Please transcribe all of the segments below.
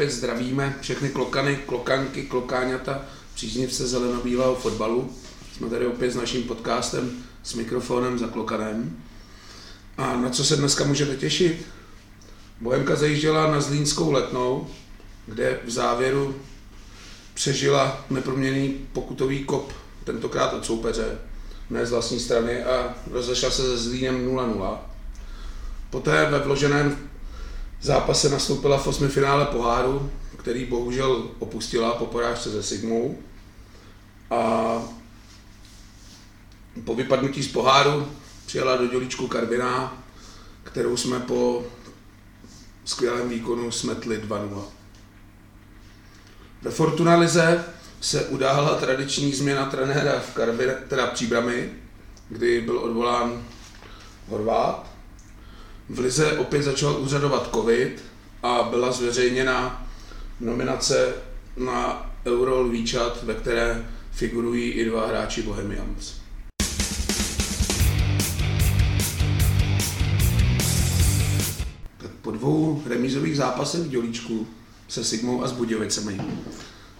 14 dnech opět zdravíme všechny klokany, klokanky, klokáňata, příznivce zelenobílého fotbalu. Jsme tady opět s naším podcastem s mikrofonem za klokanem. A na co se dneska můžete těšit? Bohemka zajížděla na Zlínskou letnou, kde v závěru přežila neproměný pokutový kop, tentokrát od soupeře, ne z vlastní strany a rozešla se se Zlínem 0-0. Poté ve vloženém zápase nastoupila v osmifinále poháru, který bohužel opustila po porážce se Sigmou. A po vypadnutí z poháru přijela do dělíčku Karviná, kterou jsme po skvělém výkonu smetli 2-0. Ve Fortuna Lize se udála tradiční změna trenéra v Karviné, teda Příbrami, kdy byl odvolán Horvát v Lize opět začal úřadovat covid a byla zveřejněna nominace na Euro Lvíčat, ve které figurují i dva hráči Bohemians. Tak po dvou remízových zápasech v Dělíčku se Sigmou a s Budějovicemi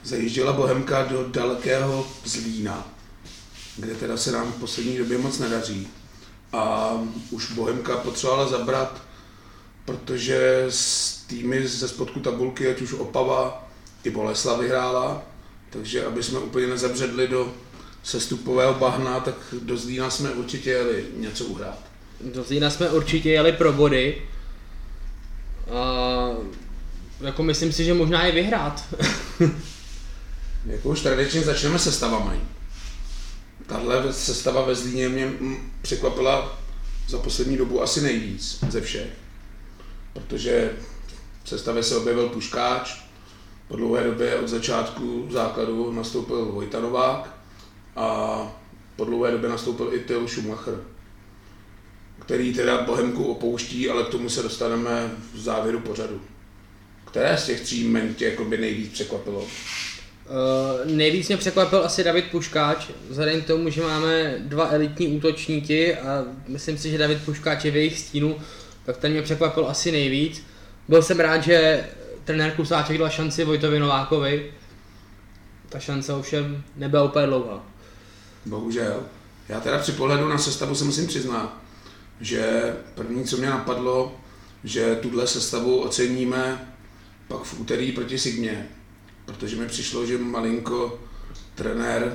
zajížděla Bohemka do dalekého Zlína, kde teda se nám v poslední době moc nedaří a už Bohemka potřebovala zabrat, protože s týmy ze spodku tabulky, ať už Opava i Bolesla vyhrála, takže aby jsme úplně nezabředli do sestupového bahna, tak do Zlína jsme určitě jeli něco uhrát. Do Zlína jsme určitě jeli pro body. A jako myslím si, že možná i vyhrát. jako už tradičně začneme se stavami tahle sestava ve Zlíně mě překvapila za poslední dobu asi nejvíc ze všech. Protože v sestavě se objevil Puškáč, po dlouhé době od začátku základu nastoupil Vojta Novák a po dlouhé době nastoupil i Till Schumacher, který teda Bohemku opouští, ale k tomu se dostaneme v závěru pořadu. Které z těch tří men tě jako by nejvíc překvapilo? Uh, nejvíc mě překvapil asi David Puškáč, vzhledem k tomu, že máme dva elitní útočníky a myslím si, že David Puškáč je v jejich stínu, tak ten mě překvapil asi nejvíc. Byl jsem rád, že trenér Kusáček dal šanci Vojtovi Novákovi. Ta šance ovšem nebyla úplně dlouhá. Bohužel. Já teda při pohledu na sestavu se musím přiznat, že první, co mě napadlo, že tuhle sestavu oceníme pak v úterý proti Sigmě, protože mi přišlo, že malinko trenér,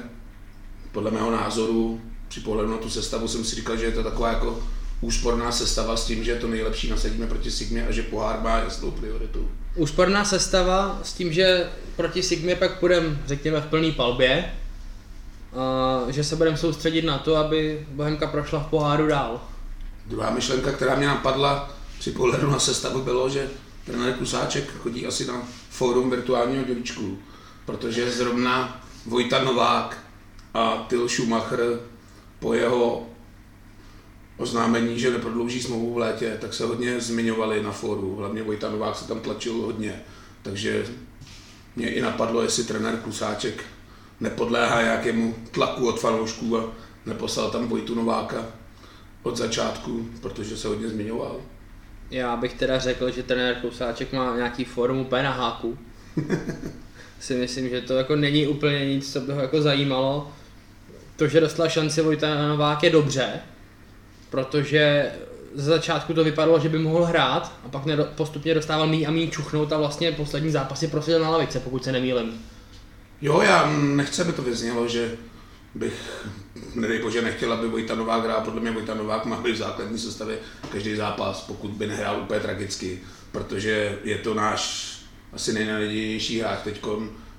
podle mého názoru, při pohledu na tu sestavu jsem si říkal, že je to taková jako úsporná sestava s tím, že to nejlepší nasadíme proti Sigmě a že pohár má jasnou prioritu. Úsporná sestava s tím, že proti Sigmě pak půjdeme, řekněme, v plný palbě, a že se budeme soustředit na to, aby Bohemka prošla v poháru dál. Druhá myšlenka, která mě napadla při pohledu na sestavu, bylo, že trenér Kusáček chodí asi na fórum virtuálního dělíčku, protože zrovna Vojta Novák a Till Schumacher po jeho oznámení, že neprodlouží smlouvu v létě, tak se hodně zmiňovali na fóru. Hlavně Vojta Novák se tam tlačil hodně. Takže mě i napadlo, jestli trenér Kusáček nepodléhá nějakému tlaku od fanoušků a neposlal tam Vojtu Nováka od začátku, protože se hodně zmiňoval. Já bych teda řekl, že trenér Kousáček má nějaký formu úplně na háku. si myslím, že to jako není úplně nic, co by ho jako zajímalo. To, že dostala šanci Vojta Novák je dobře, protože za začátku to vypadalo, že by mohl hrát a pak postupně dostával mý a mý čuchnout a vlastně poslední zápasy prosil na lavice, pokud se nemýlim. Jo, já nechci, aby to vyznělo, že bych, nedej bože, nechtěl, aby Vojta Novák hrál. Podle mě Vojta Novák má být v základní sestavě každý zápas, pokud by nehrál úplně tragicky, protože je to náš asi nejnadějnější hráč teď,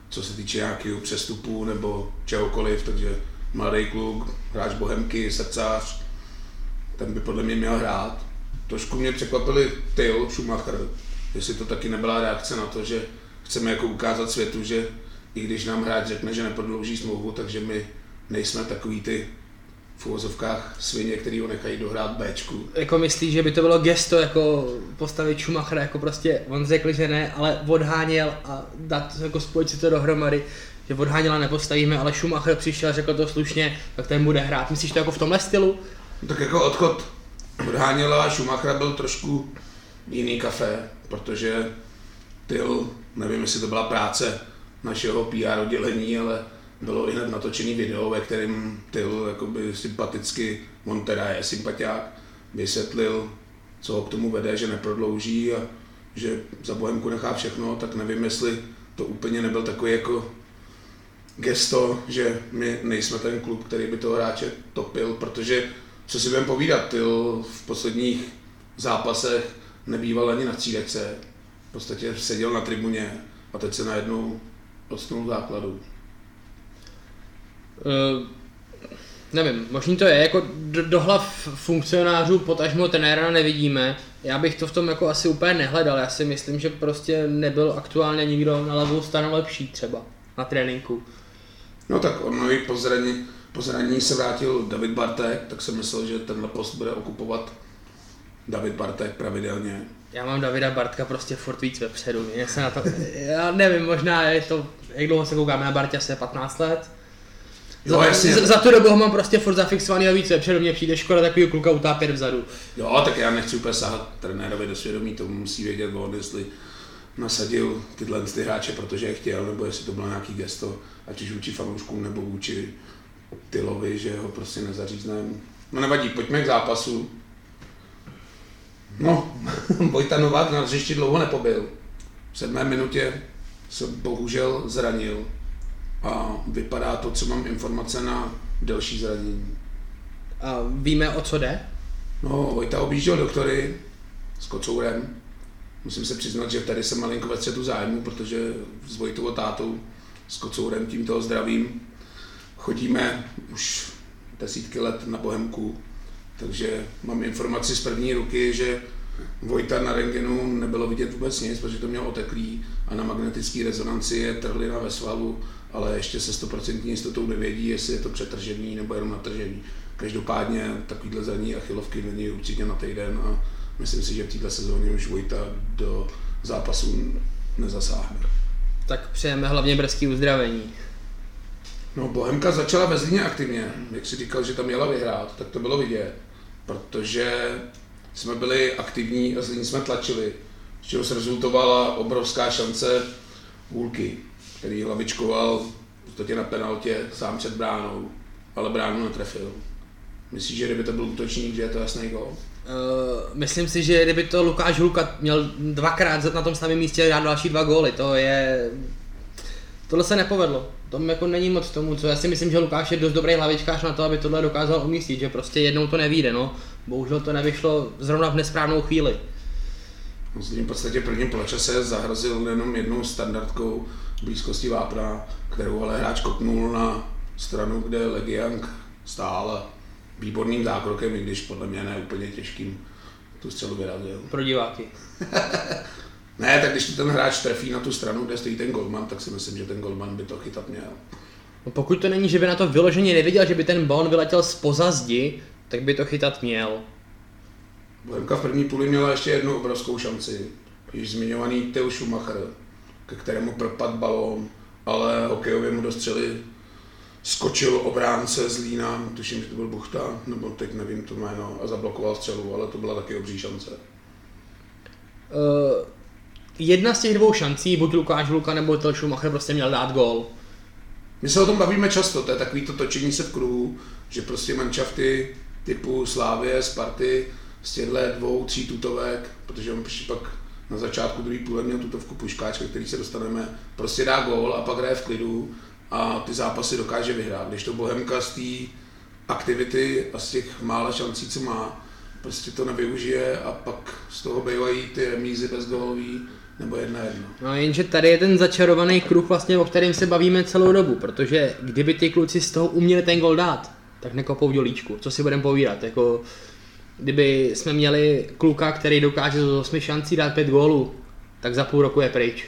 co se týče nějakého přestupu nebo čehokoliv, takže mladý kluk, hráč Bohemky, srdcář, ten by podle mě měl hrát. Trošku mě překvapili Tyl Schumacher, jestli to taky nebyla reakce na to, že chceme jako ukázat světu, že i když nám hráč řekne, že neprodlouží smlouvu, takže my nejsme takový ty v uvozovkách svině, který ho nechají dohrát Bčku. Jako myslíš, že by to bylo gesto jako postavit Schumachera, jako prostě on řekl, že ne, ale odháněl a dát jako spojit si to dohromady, že odháněla nepostavíme, ale Schumacher přišel a řekl to slušně, tak ten bude hrát. Myslíš to jako v tomhle stylu? Tak jako odchod odháněla a Schumachera byl trošku jiný kafe, protože Tyl, nevím, jestli to byla práce našeho PR oddělení, ale bylo i hned natočený video, ve kterém Tyl jakoby sympaticky, on teda je sympatiák, vysvětlil, co ho k tomu vede, že neprodlouží a že za Bohemku nechá všechno, tak nevím, jestli to úplně nebyl takový jako gesto, že my nejsme ten klub, který by toho hráče topil, protože co si budeme povídat, ty v posledních zápasech nebýval ani na střídečce, v podstatě seděl na tribuně a teď se najednou odstnul základu. Uh, nevím, možný to je, jako do, do hlav funkcionářů potažmo trenéra nevidíme, já bych to v tom jako asi úplně nehledal, já si myslím, že prostě nebyl aktuálně nikdo na levou stranu lepší třeba na tréninku. No tak ono i po zraní, po zraní se vrátil David Bartek, tak jsem myslel, že tenhle post bude okupovat David Bartek pravidelně. Já mám Davida Bartka prostě furt víc vepředu, já se na to, já nevím, možná je to, jak dlouho se koukáme na Bartě, asi 15 let. Jo, jasně. za, za, tu dobu ho mám prostě furt zafixovaný a víc vepředu, mně přijde škoda takový kluka utápět vzadu. Jo, tak já nechci úplně sahat trenérovi do svědomí, to musí vědět on, jestli nasadil tyhle ty hráče, protože je chtěl, nebo jestli to bylo nějaký gesto, ať už vůči fanouškům nebo vůči Tylovi, že ho prostě nezařízneme. No nevadí, pojďme k zápasu. No, Vojta Novák na hřišti dlouho nepobyl. V sedmé minutě se bohužel zranil a vypadá to, co mám informace na delší zranění. A víme, o co jde? No, Vojta objížděl doktory s kocourem. Musím se přiznat, že tady jsem malinko ve střetu zájmu, protože s Vojtou a tátou, s kocourem, tímto zdravím, chodíme už desítky let na Bohemku, takže mám informaci z první ruky, že Vojta na rengenu nebylo vidět vůbec nic, protože to měl oteklý a na magnetické rezonanci je trhlina ve svalu, ale ještě se 100% jistotou nevědí, jestli je to přetržený nebo jenom natržený. Každopádně takovýhle zraní achilovky není určitě na týden a myslím si, že v této sezóně už Vojta do zápasu nezasáhne. Tak přejeme hlavně brzký uzdravení. No, Bohemka začala ve Zlíně aktivně. Jak si říkal, že tam měla vyhrát, tak to bylo vidět. Protože jsme byli aktivní a Zlín jsme tlačili, z čeho se rezultovala obrovská šance Hůlky, který hlavičkoval v podstatě na penaltě sám před bránou, ale bránu netrefil. Myslíš, že kdyby to byl útočník, že je to jasný gol? Uh, myslím si, že kdyby to Lukáš Hulka měl dvakrát na tom samém místě dát další dva góly, to je... Tohle se nepovedlo. To jako není moc tomu, co já si myslím, že Lukáš je dost dobrý hlavičkář na to, aby tohle dokázal umístit, že prostě jednou to nevíde, no. Bohužel to nevyšlo zrovna v nesprávnou chvíli. Myslím, v podstatě prvním poločase zahrozil jenom jednou standardkou blízkosti Vápna, kterou ale hráč kopnul na stranu, kde Legiang stál výborným zákrokem, i když podle mě ne úplně těžkým tu střelu vyrazil. Pro diváky. ne, tak když ten hráč trefí na tu stranu, kde stojí ten golman, tak si myslím, že ten golman by to chytat měl. No pokud to není, že by na to vyloženě neviděl, že by ten balon vyletěl spoza zdi, tak by to chytat měl. Bohemka v první půli měla ještě jednu obrovskou šanci. Již zmiňovaný Theo Schumacher, ke kterému propad balón, ale hokejově mu do střely skočil obránce z Lína, tuším, že to byl Buchta, nebo teď nevím to jméno, a zablokoval střelu, ale to byla taky obří šance. Uh, jedna z těch dvou šancí, buď Lukáš Luka nebo Tel Schumacher prostě měl dát gol. My se o tom bavíme často, to je takový to točení se v kruhu, že prostě manšafty typu Slávě, Sparty, z těchto dvou, tří tutovek, protože on pak na začátku druhý půle měl tutovku Puškáčka, který se dostaneme, prostě dá gól a pak hraje v klidu a ty zápasy dokáže vyhrát. Když to Bohemka z té aktivity a z těch mála šancí, co má, prostě to nevyužije a pak z toho bývají ty remízy bezgólový nebo jedna jedna. No jenže tady je ten začarovaný kruh vlastně, o kterém se bavíme celou dobu, protože kdyby ty kluci z toho uměli ten gol dát, tak nekopou dělíčku, co si budeme povídat, jako kdyby jsme měli kluka, který dokáže z 8 šancí dát 5 gólů, tak za půl roku je pryč.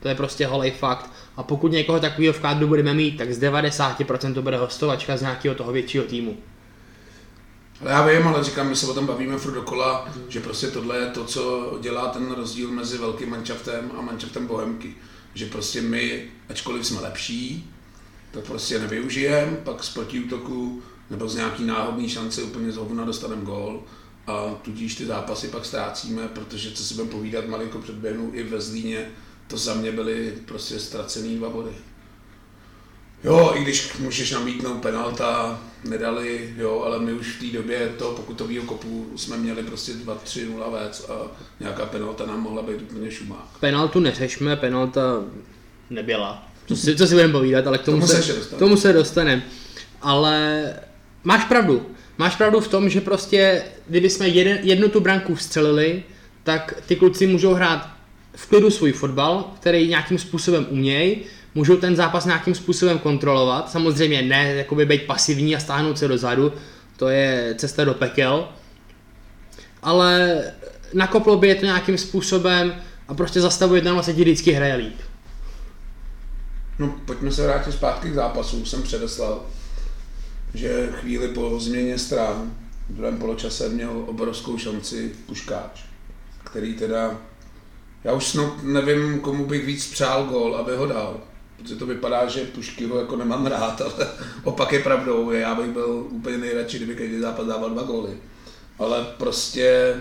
To je prostě holej fakt. A pokud někoho takového v kádru budeme mít, tak z 90% to bude hostovačka z nějakého toho většího týmu. Ale já vím, ale říkám, my se o tom bavíme furt dokola, mm. že prostě tohle je to, co dělá ten rozdíl mezi velkým manšaftem a manšaftem Bohemky. Že prostě my, ačkoliv jsme lepší, to prostě nevyužijeme, pak z protiútoku nebo z nějaký náhodný šance úplně z hovna dostaneme gól a tudíž ty zápasy pak ztrácíme, protože co si budeme povídat, malinko předběhnu i ve Zlíně, to za mě byly prostě ztracený dva body. Jo, i když můžeš namítnout penalta, nedali, jo, ale my už v té době to pokutového kopu jsme měli prostě 2-3-0 vec a nějaká penalta nám mohla být úplně šumák. Penaltu neřešme, penalta nebyla. Co si, co si budeme povídat, ale k tomu, Tomu se, se dostaneme. tomu se dostaneme. Ale máš pravdu. Máš pravdu v tom, že prostě, kdyby jsme jeden, jednu tu branku vstřelili, tak ty kluci můžou hrát v klidu svůj fotbal, který nějakým způsobem umějí, můžou ten zápas nějakým způsobem kontrolovat, samozřejmě ne jakoby být pasivní a stáhnout se dozadu, to je cesta do pekel, ale nakoplo by je to nějakým způsobem a prostě zastavuje ten se ti vždycky hraje líp. No, pojďme se vrátit zpátky k zápasu. Jsem předeslal, že chvíli po změně stran v druhém poločase měl obrovskou šanci Puškáč, který teda, já už snad nevím, komu bych víc přál gol, aby ho dal. Protože to vypadá, že Pušky ho jako nemám rád, ale opak je pravdou. Já bych byl úplně nejradši, kdyby každý zápas dával dva góly. Ale prostě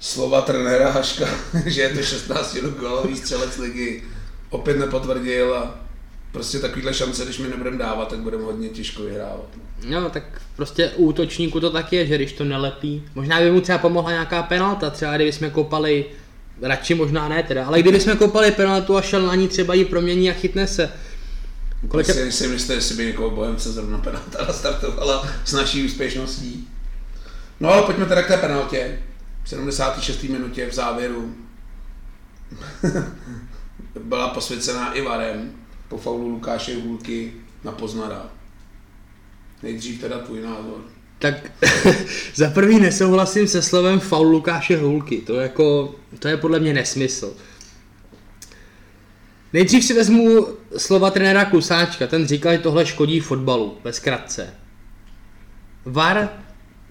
slova trenéra Haška, že je to 16 gólový střelec ligy, opět nepotvrdil a prostě takovýhle šance, když mi nebudeme dávat, tak budeme hodně těžko vyhrávat. No, tak prostě u útočníku to tak je, že když to nelepí, možná by mu třeba pomohla nějaká penalta, třeba kdyby jsme kopali, radši možná ne teda, ale kdyby jsme kopali penaltu a šel na ní třeba ji promění a chytne se. Kolik si nejsem jistý, jestli by někoho Bohemce zrovna penalta nastartovala s naší úspěšností. No ale pojďme teda k té penaltě. V 76. minutě v závěru byla posvěcená i varem po faulu Lukáše Hůlky na Poznara. Nejdřív teda tvůj názor. Tak za prvý nesouhlasím se slovem faul Lukáše Hulky, to, jako, to je podle mě nesmysl. Nejdřív si vezmu slova trenéra Klusáčka, ten říkal, že tohle škodí fotbalu, ve zkratce. VAR,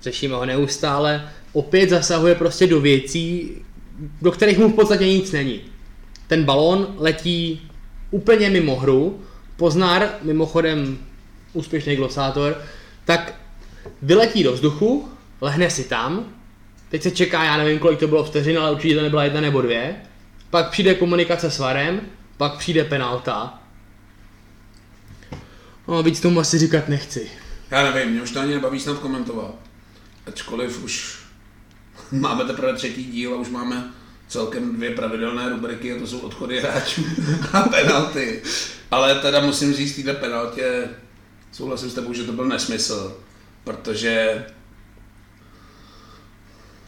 řešíme ho neustále, opět zasahuje prostě do věcí, do kterých mu v podstatě nic není. Ten balón letí úplně mimo hru, Poznár, mimochodem úspěšný glosátor, tak vyletí do vzduchu, lehne si tam, teď se čeká, já nevím, kolik to bylo vteřin, ale určitě to nebyla jedna nebo dvě, pak přijde komunikace s Varem, pak přijde penalta. No, víc tomu asi říkat nechci. Já nevím, mě už to ani nebaví snad komentovat. Ačkoliv už máme teprve třetí díl a už máme celkem dvě pravidelné rubriky a to jsou odchody hráčů a penalty. Ale teda musím říct, této penaltě souhlasím s tebou, že to byl nesmysl, protože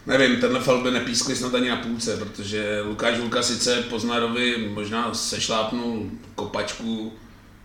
Nevím, tenhle fal by nepískli snad ani na půlce, protože Lukáš Hulka sice Poznarovi možná sešlápnul kopačku,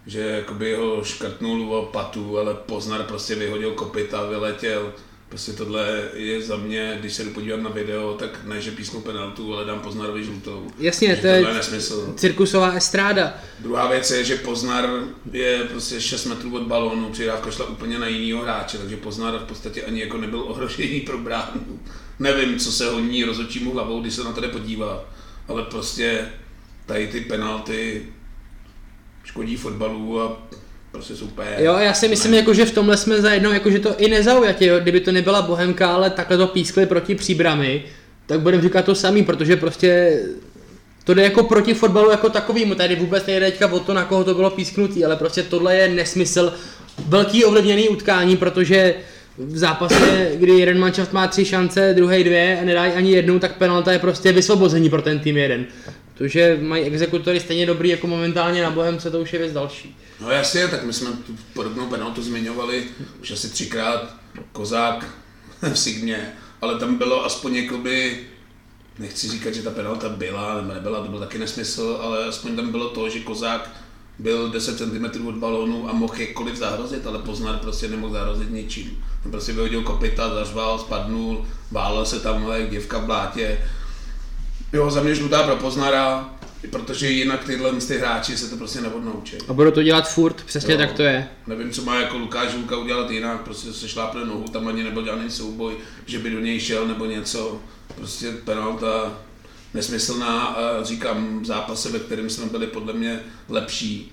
že jakoby ho škrtnul o patu, ale Poznar prostě vyhodil kopita, vyletěl. Prostě tohle je za mě, když se jdu podívat na video, tak ne, že písknu penaltu, ale dám Poznarovi žlutou. Jasně, to je nesmysl. cirkusová estráda. Druhá věc je, že Poznar je prostě 6 metrů od balónu, přidávka šla úplně na jinýho hráče, takže Poznar v podstatě ani jako nebyl ohrožení pro bránu. Nevím, co se honí rozhodčímu hlavou, když se na to jde podívat, ale prostě tady ty penalty škodí fotbalu a prostě super. Jo, já si myslím, jako, že v tomhle jsme zajednou, jako, že to i nezaujatě, jo. kdyby to nebyla Bohemka, ale takhle to pískli proti příbrami, tak budeme říkat to samý, protože prostě to jde jako proti fotbalu jako takovýmu, tady vůbec nejde teďka o to, na koho to bylo písknutý, ale prostě tohle je nesmysl, velký ovlivněný utkání, protože v zápase, kdy jeden manšaft má tři šance, druhý dvě a nedají ani jednu, tak penalta je prostě vysvobození pro ten tým jeden. To, že mají exekutory stejně dobrý jako momentálně na Bohemce, to už je věc další. No jasně, tak my jsme tu podobnou penaltu zmiňovali už asi třikrát, Kozák v Sigmě, ale tam bylo aspoň jakoby, nechci říkat, že ta penalta byla nebo nebyla, to byl taky nesmysl, ale aspoň tam bylo to, že Kozák byl 10 cm od balónu a mohl jakkoliv zahrozit, ale Poznar prostě nemohl zahrozit ničím. On prostě vyhodil kopita, zařval, spadnul, válel se tam jak děvka v blátě. Jo, za mě žlutá pro Poznara, protože jinak tyhle ty hráči se to prostě neodnaučí. A budou to dělat furt, přesně Jo. tak to je. Nevím, co má jako Lukáš Hulka udělat jinak, prostě se šlápne nohu, tam ani nebyl žádný souboj, že by do něj šel nebo něco. Prostě penalta nesmyslná a říkám, v zápase, ve kterém jsme byli podle mě lepší,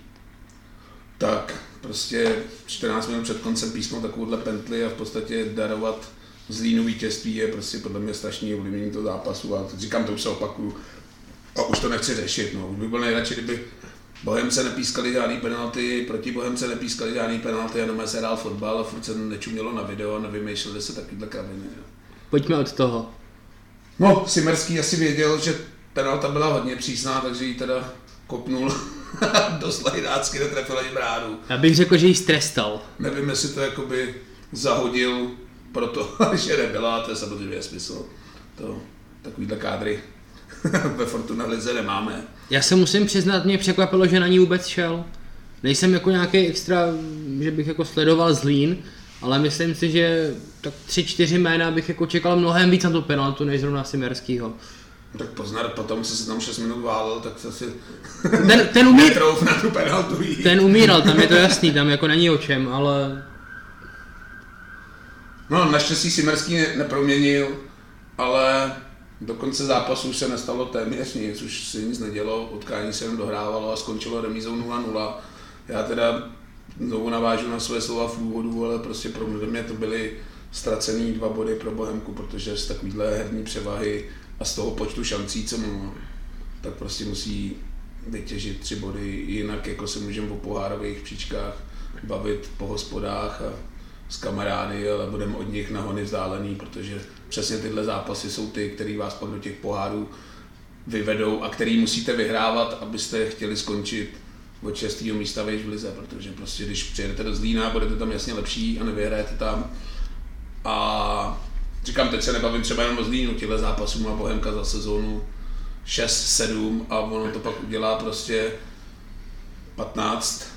tak prostě 14 minut před koncem písknout takovouhle pentli a v podstatě darovat Zlínu vítězství je prostě podle mě strašný ovlivnění toho zápasu a říkám, to už se opakuju. A už to nechci řešit, no. Už by byl nejradši, kdyby Bohemce nepískali žádný penalty, proti Bohemce nepískali žádný penalty, jenom se hrál fotbal a furt se nečumělo na video a nevymýšleli se takovýhle kraviny. Jo. Pojďme od toho. No, Simerský asi věděl, že penalta byla hodně přísná, takže ji teda kopnul dost lajdácky, netrefil ani bránu. Já bych řekl, že ji strestal. Nevím, jestli to jakoby zahodil proto, že nebyla, to je samozřejmě smysl. To, takovýhle kádry ve Fortuna Lize nemáme. Já se musím přiznat, mě překvapilo, že na ní vůbec šel. Nejsem jako nějaký extra, že bych jako sledoval Zlín, ale myslím si, že tak tři, čtyři jména bych jako čekal mnohem víc na tu penaltu, než zrovna Simerskýho. Tak Poznar potom, co se tam 6 minut válel, tak se si Ten, ten, umí, na tu penaltu jít. ten umíral, tam je to jasný, tam jako není o čem, ale No, naštěstí Simerský ne- neproměnil, ale do konce zápasu se nestalo téměř nic, už si nic nedělo, utkání se jen dohrávalo a skončilo remízou 0-0. Já teda znovu navážu na své slova v úvodu, ale prostě pro mě to byly ztracený dva body pro Bohemku, protože z takovýhle herní převahy a z toho počtu šancí, co má, tak prostě musí vytěžit tři body, jinak jako se můžeme o pohárových příčkách bavit po hospodách a s kamarády, ale budeme od nich na hony vzdálený, protože přesně tyhle zápasy jsou ty, které vás pak do těch pohárů vyvedou a který musíte vyhrávat, abyste chtěli skončit od 6. místa vejš v lize, protože prostě když přijedete do Zlína, budete tam jasně lepší a nevyhrajete tam. A říkám, teď se nebavím třeba jenom o Zlínu, těchto zápasů má Bohemka za sezónu 6-7 a ono to pak udělá prostě 15,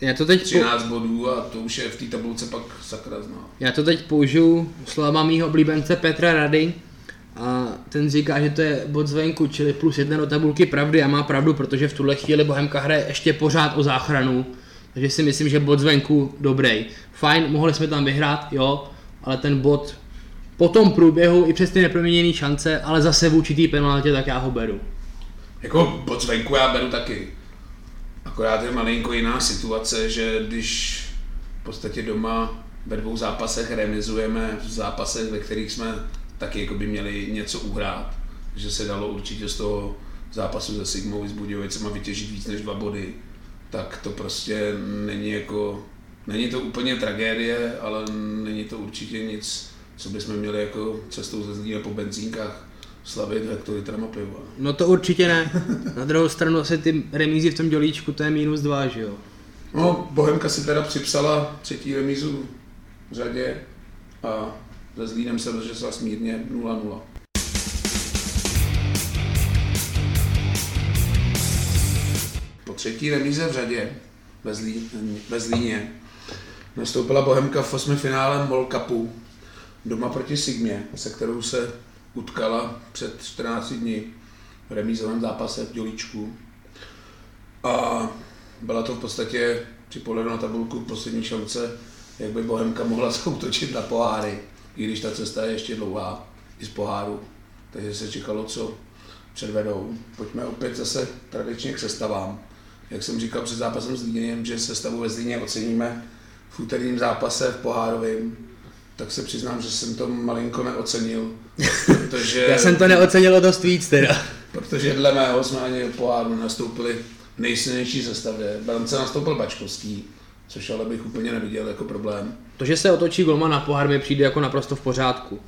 já to teď, po, 13 bodů a to už je v té tabulce pak sakra zná. já to teď použiju slova mýho oblíbence Petra Rady a ten říká, že to je bod zvenku, čili plus jedna do tabulky pravdy a má pravdu, protože v tuhle chvíli Bohemka hraje ještě pořád o záchranu, takže si myslím, že bod zvenku dobrý. Fajn, mohli jsme tam vyhrát, jo, ale ten bod po tom průběhu i přes ty neproměněné šance, ale zase v určitý penaltě, tak já ho beru. Jako pod zvenku já beru taky. Akorát je malinko jiná situace, že když v podstatě doma ve dvou zápasech remizujeme, v zápasech, ve kterých jsme taky jako by měli něco uhrát, že se dalo určitě z toho zápasu se Sigmou s Budějovicema vytěžit víc než dva body, tak to prostě není jako, není to úplně tragédie, ale není to určitě nic, co bychom měli jako cestou ze Zlína po benzínkách slavit hektolitrama piva. No to určitě ne. Na druhou stranu asi ty remízy v tom dělíčku, to je minus dva, že jo. No, Bohemka si teda připsala třetí remízu v řadě a se Zlínem se rozřesla smírně 0-0. Po třetí remíze v řadě ve, Zlí, ve Zlíně nastoupila Bohemka v osmi finále Mol Cupu doma proti Sigmě, se kterou se utkala před 14 dní v remízovém zápase v Dělíčku. A byla to v podstatě při pohledu na tabulku poslední šance, jak by Bohemka mohla zautočit na poháry, i když ta cesta je ještě dlouhá i z poháru. Takže se čekalo, co předvedou. Pojďme opět zase tradičně k sestavám. Jak jsem říkal před zápasem s Líněm, že sestavu ve Zlíně oceníme v úterním zápase v pohárovém, tak se přiznám, že jsem to malinko neocenil, protože, Já jsem to neocenil o dost víc teda. protože dle mého jsme ani v poháru nastoupili nejsilnější sestavě. Brance nastoupil Bačkovský, což ale bych úplně neviděl jako problém. To, že se otočí golman na pohár, mi přijde jako naprosto v pořádku.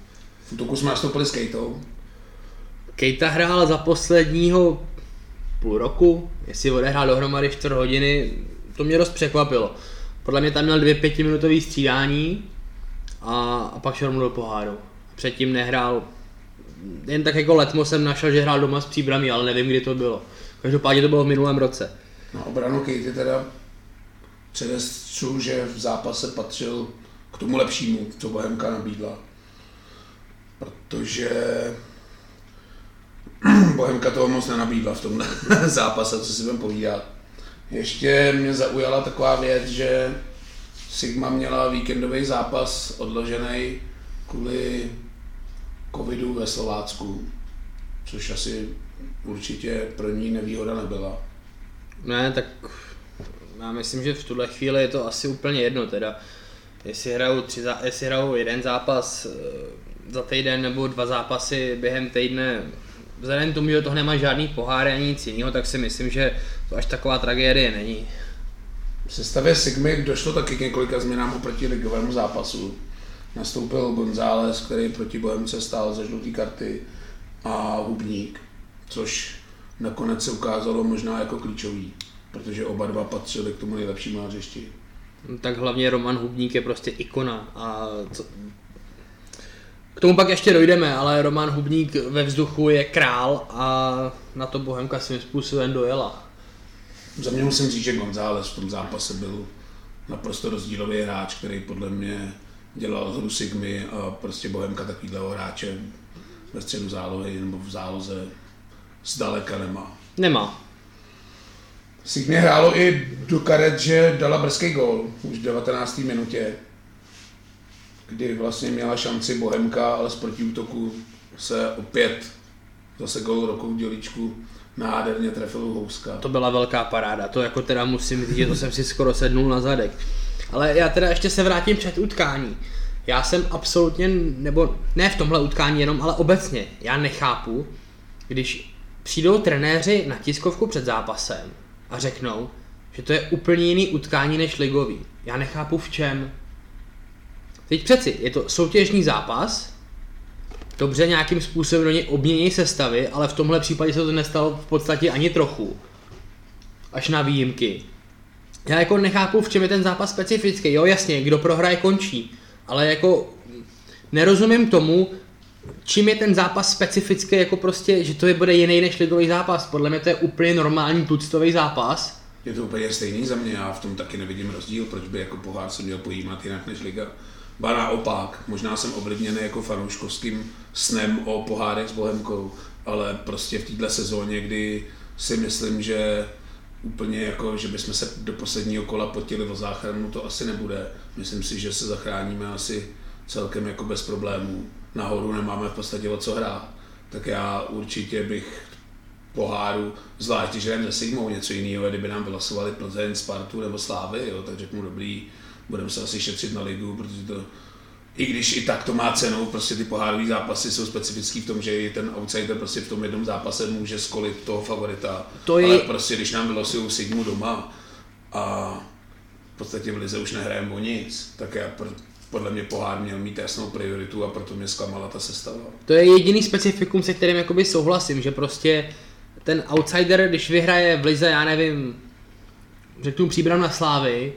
V útoku jsme nastoupili s Kejtou, Kejta hrál za posledního půl roku, jestli odehrál dohromady 4 hodiny, to mě dost překvapilo. Podle mě tam měl dvě pětiminutové střídání a, a pak šel mu do poháru. Předtím nehrál, jen tak jako letmo jsem našel, že hrál doma s příbramí, ale nevím, kdy to bylo. Každopádně to bylo v minulém roce. Na obranu Kejty teda předestřu, že v zápase patřil k tomu lepšímu, co Bohemka nabídla. Protože Bohemka toho moc nenabídla v tomhle zápase, co si budeme povídat. Ještě mě zaujala taková věc, že Sigma měla víkendový zápas odložený kvůli covidu ve Slovácku, což asi určitě pro ní nevýhoda nebyla. Ne, tak já myslím, že v tuhle chvíli je to asi úplně jedno teda. Jestli hrajou, tři, jestli hrajou jeden zápas eh, za týden nebo dva zápasy během týdne, vzhledem k tomu, že toho nemá žádný pohár ani nic jiného, tak si myslím, že to až taková tragédie není. V sestavě Sigmy došlo taky k několika změnám oproti ligovému zápasu. Nastoupil González, který proti Bohemce stál ze žluté karty a Hubník, což nakonec se ukázalo možná jako klíčový, protože oba dva patřili k tomu nejlepšímu hřišti. Tak hlavně Roman Hubník je prostě ikona a co... K tomu pak ještě dojdeme, ale Roman Hubník ve vzduchu je král a na to Bohemka svým způsobem dojela. Za mě musím říct, že González v tom zápase byl naprosto rozdílový hráč, který podle mě dělal hru Sigmy a prostě Bohemka takovýhle hráče ve středu zálohy nebo v záloze zdaleka nemá. Nemá. Sigmy hrálo i do karet, že dala brzký gól už v 19. minutě, kdy vlastně měla šanci Bohemka, ale z protiútoku se opět zase gól roku v dělíčku nádherně trefil Houska. To byla velká paráda, to jako teda musím říct, že to jsem si skoro sednul na zadek. Ale já teda ještě se vrátím před utkání. Já jsem absolutně, nebo ne v tomhle utkání jenom, ale obecně, já nechápu, když přijdou trenéři na tiskovku před zápasem a řeknou, že to je úplně jiný utkání než ligový. Já nechápu v čem. Teď přeci, je to soutěžní zápas, dobře nějakým způsobem do něj obmění sestavy, ale v tomhle případě se to nestalo v podstatě ani trochu. Až na výjimky. Já jako nechápu, v čem je ten zápas specifický. Jo, jasně, kdo prohraje, končí. Ale jako nerozumím tomu, čím je ten zápas specifický, jako prostě, že to je bude jiný než ligový zápas. Podle mě to je úplně normální tuctový zápas. Je to úplně stejný za mě, já v tom taky nevidím rozdíl, proč by jako pohár se měl pojímat jinak než liga. Ba naopak, možná jsem ovlivněný jako fanouškovským snem o pohárech s Bohemkou, ale prostě v této sezóně, kdy si myslím, že úplně jako, že bychom se do posledního kola potili o záchranu, to asi nebude. Myslím si, že se zachráníme asi celkem jako bez problémů. Nahoru nemáme v podstatě o co hrát. Tak já určitě bych poháru, zvlášť jdeme se Sigmou něco jiného, kdyby nám vylosovali Plzeň, Spartu nebo Slávy, jo, tak řeknu dobrý, budeme se asi šetřit na ligu, protože to, i když i tak to má cenu, prostě ty pohárové zápasy jsou specifický v tom, že i ten outsider prostě v tom jednom zápase může skolit toho favorita. To je... Ale prostě když nám vylosují Sigmu doma a v podstatě v lize už nehrajeme o nic, tak já podle mě pohár měl mít jasnou prioritu a proto mě zklamala ta sestava. To je jediný specifikum, se kterým jakoby souhlasím, že prostě ten outsider, když vyhraje v lize, já nevím, řeknu příbram na Slávy,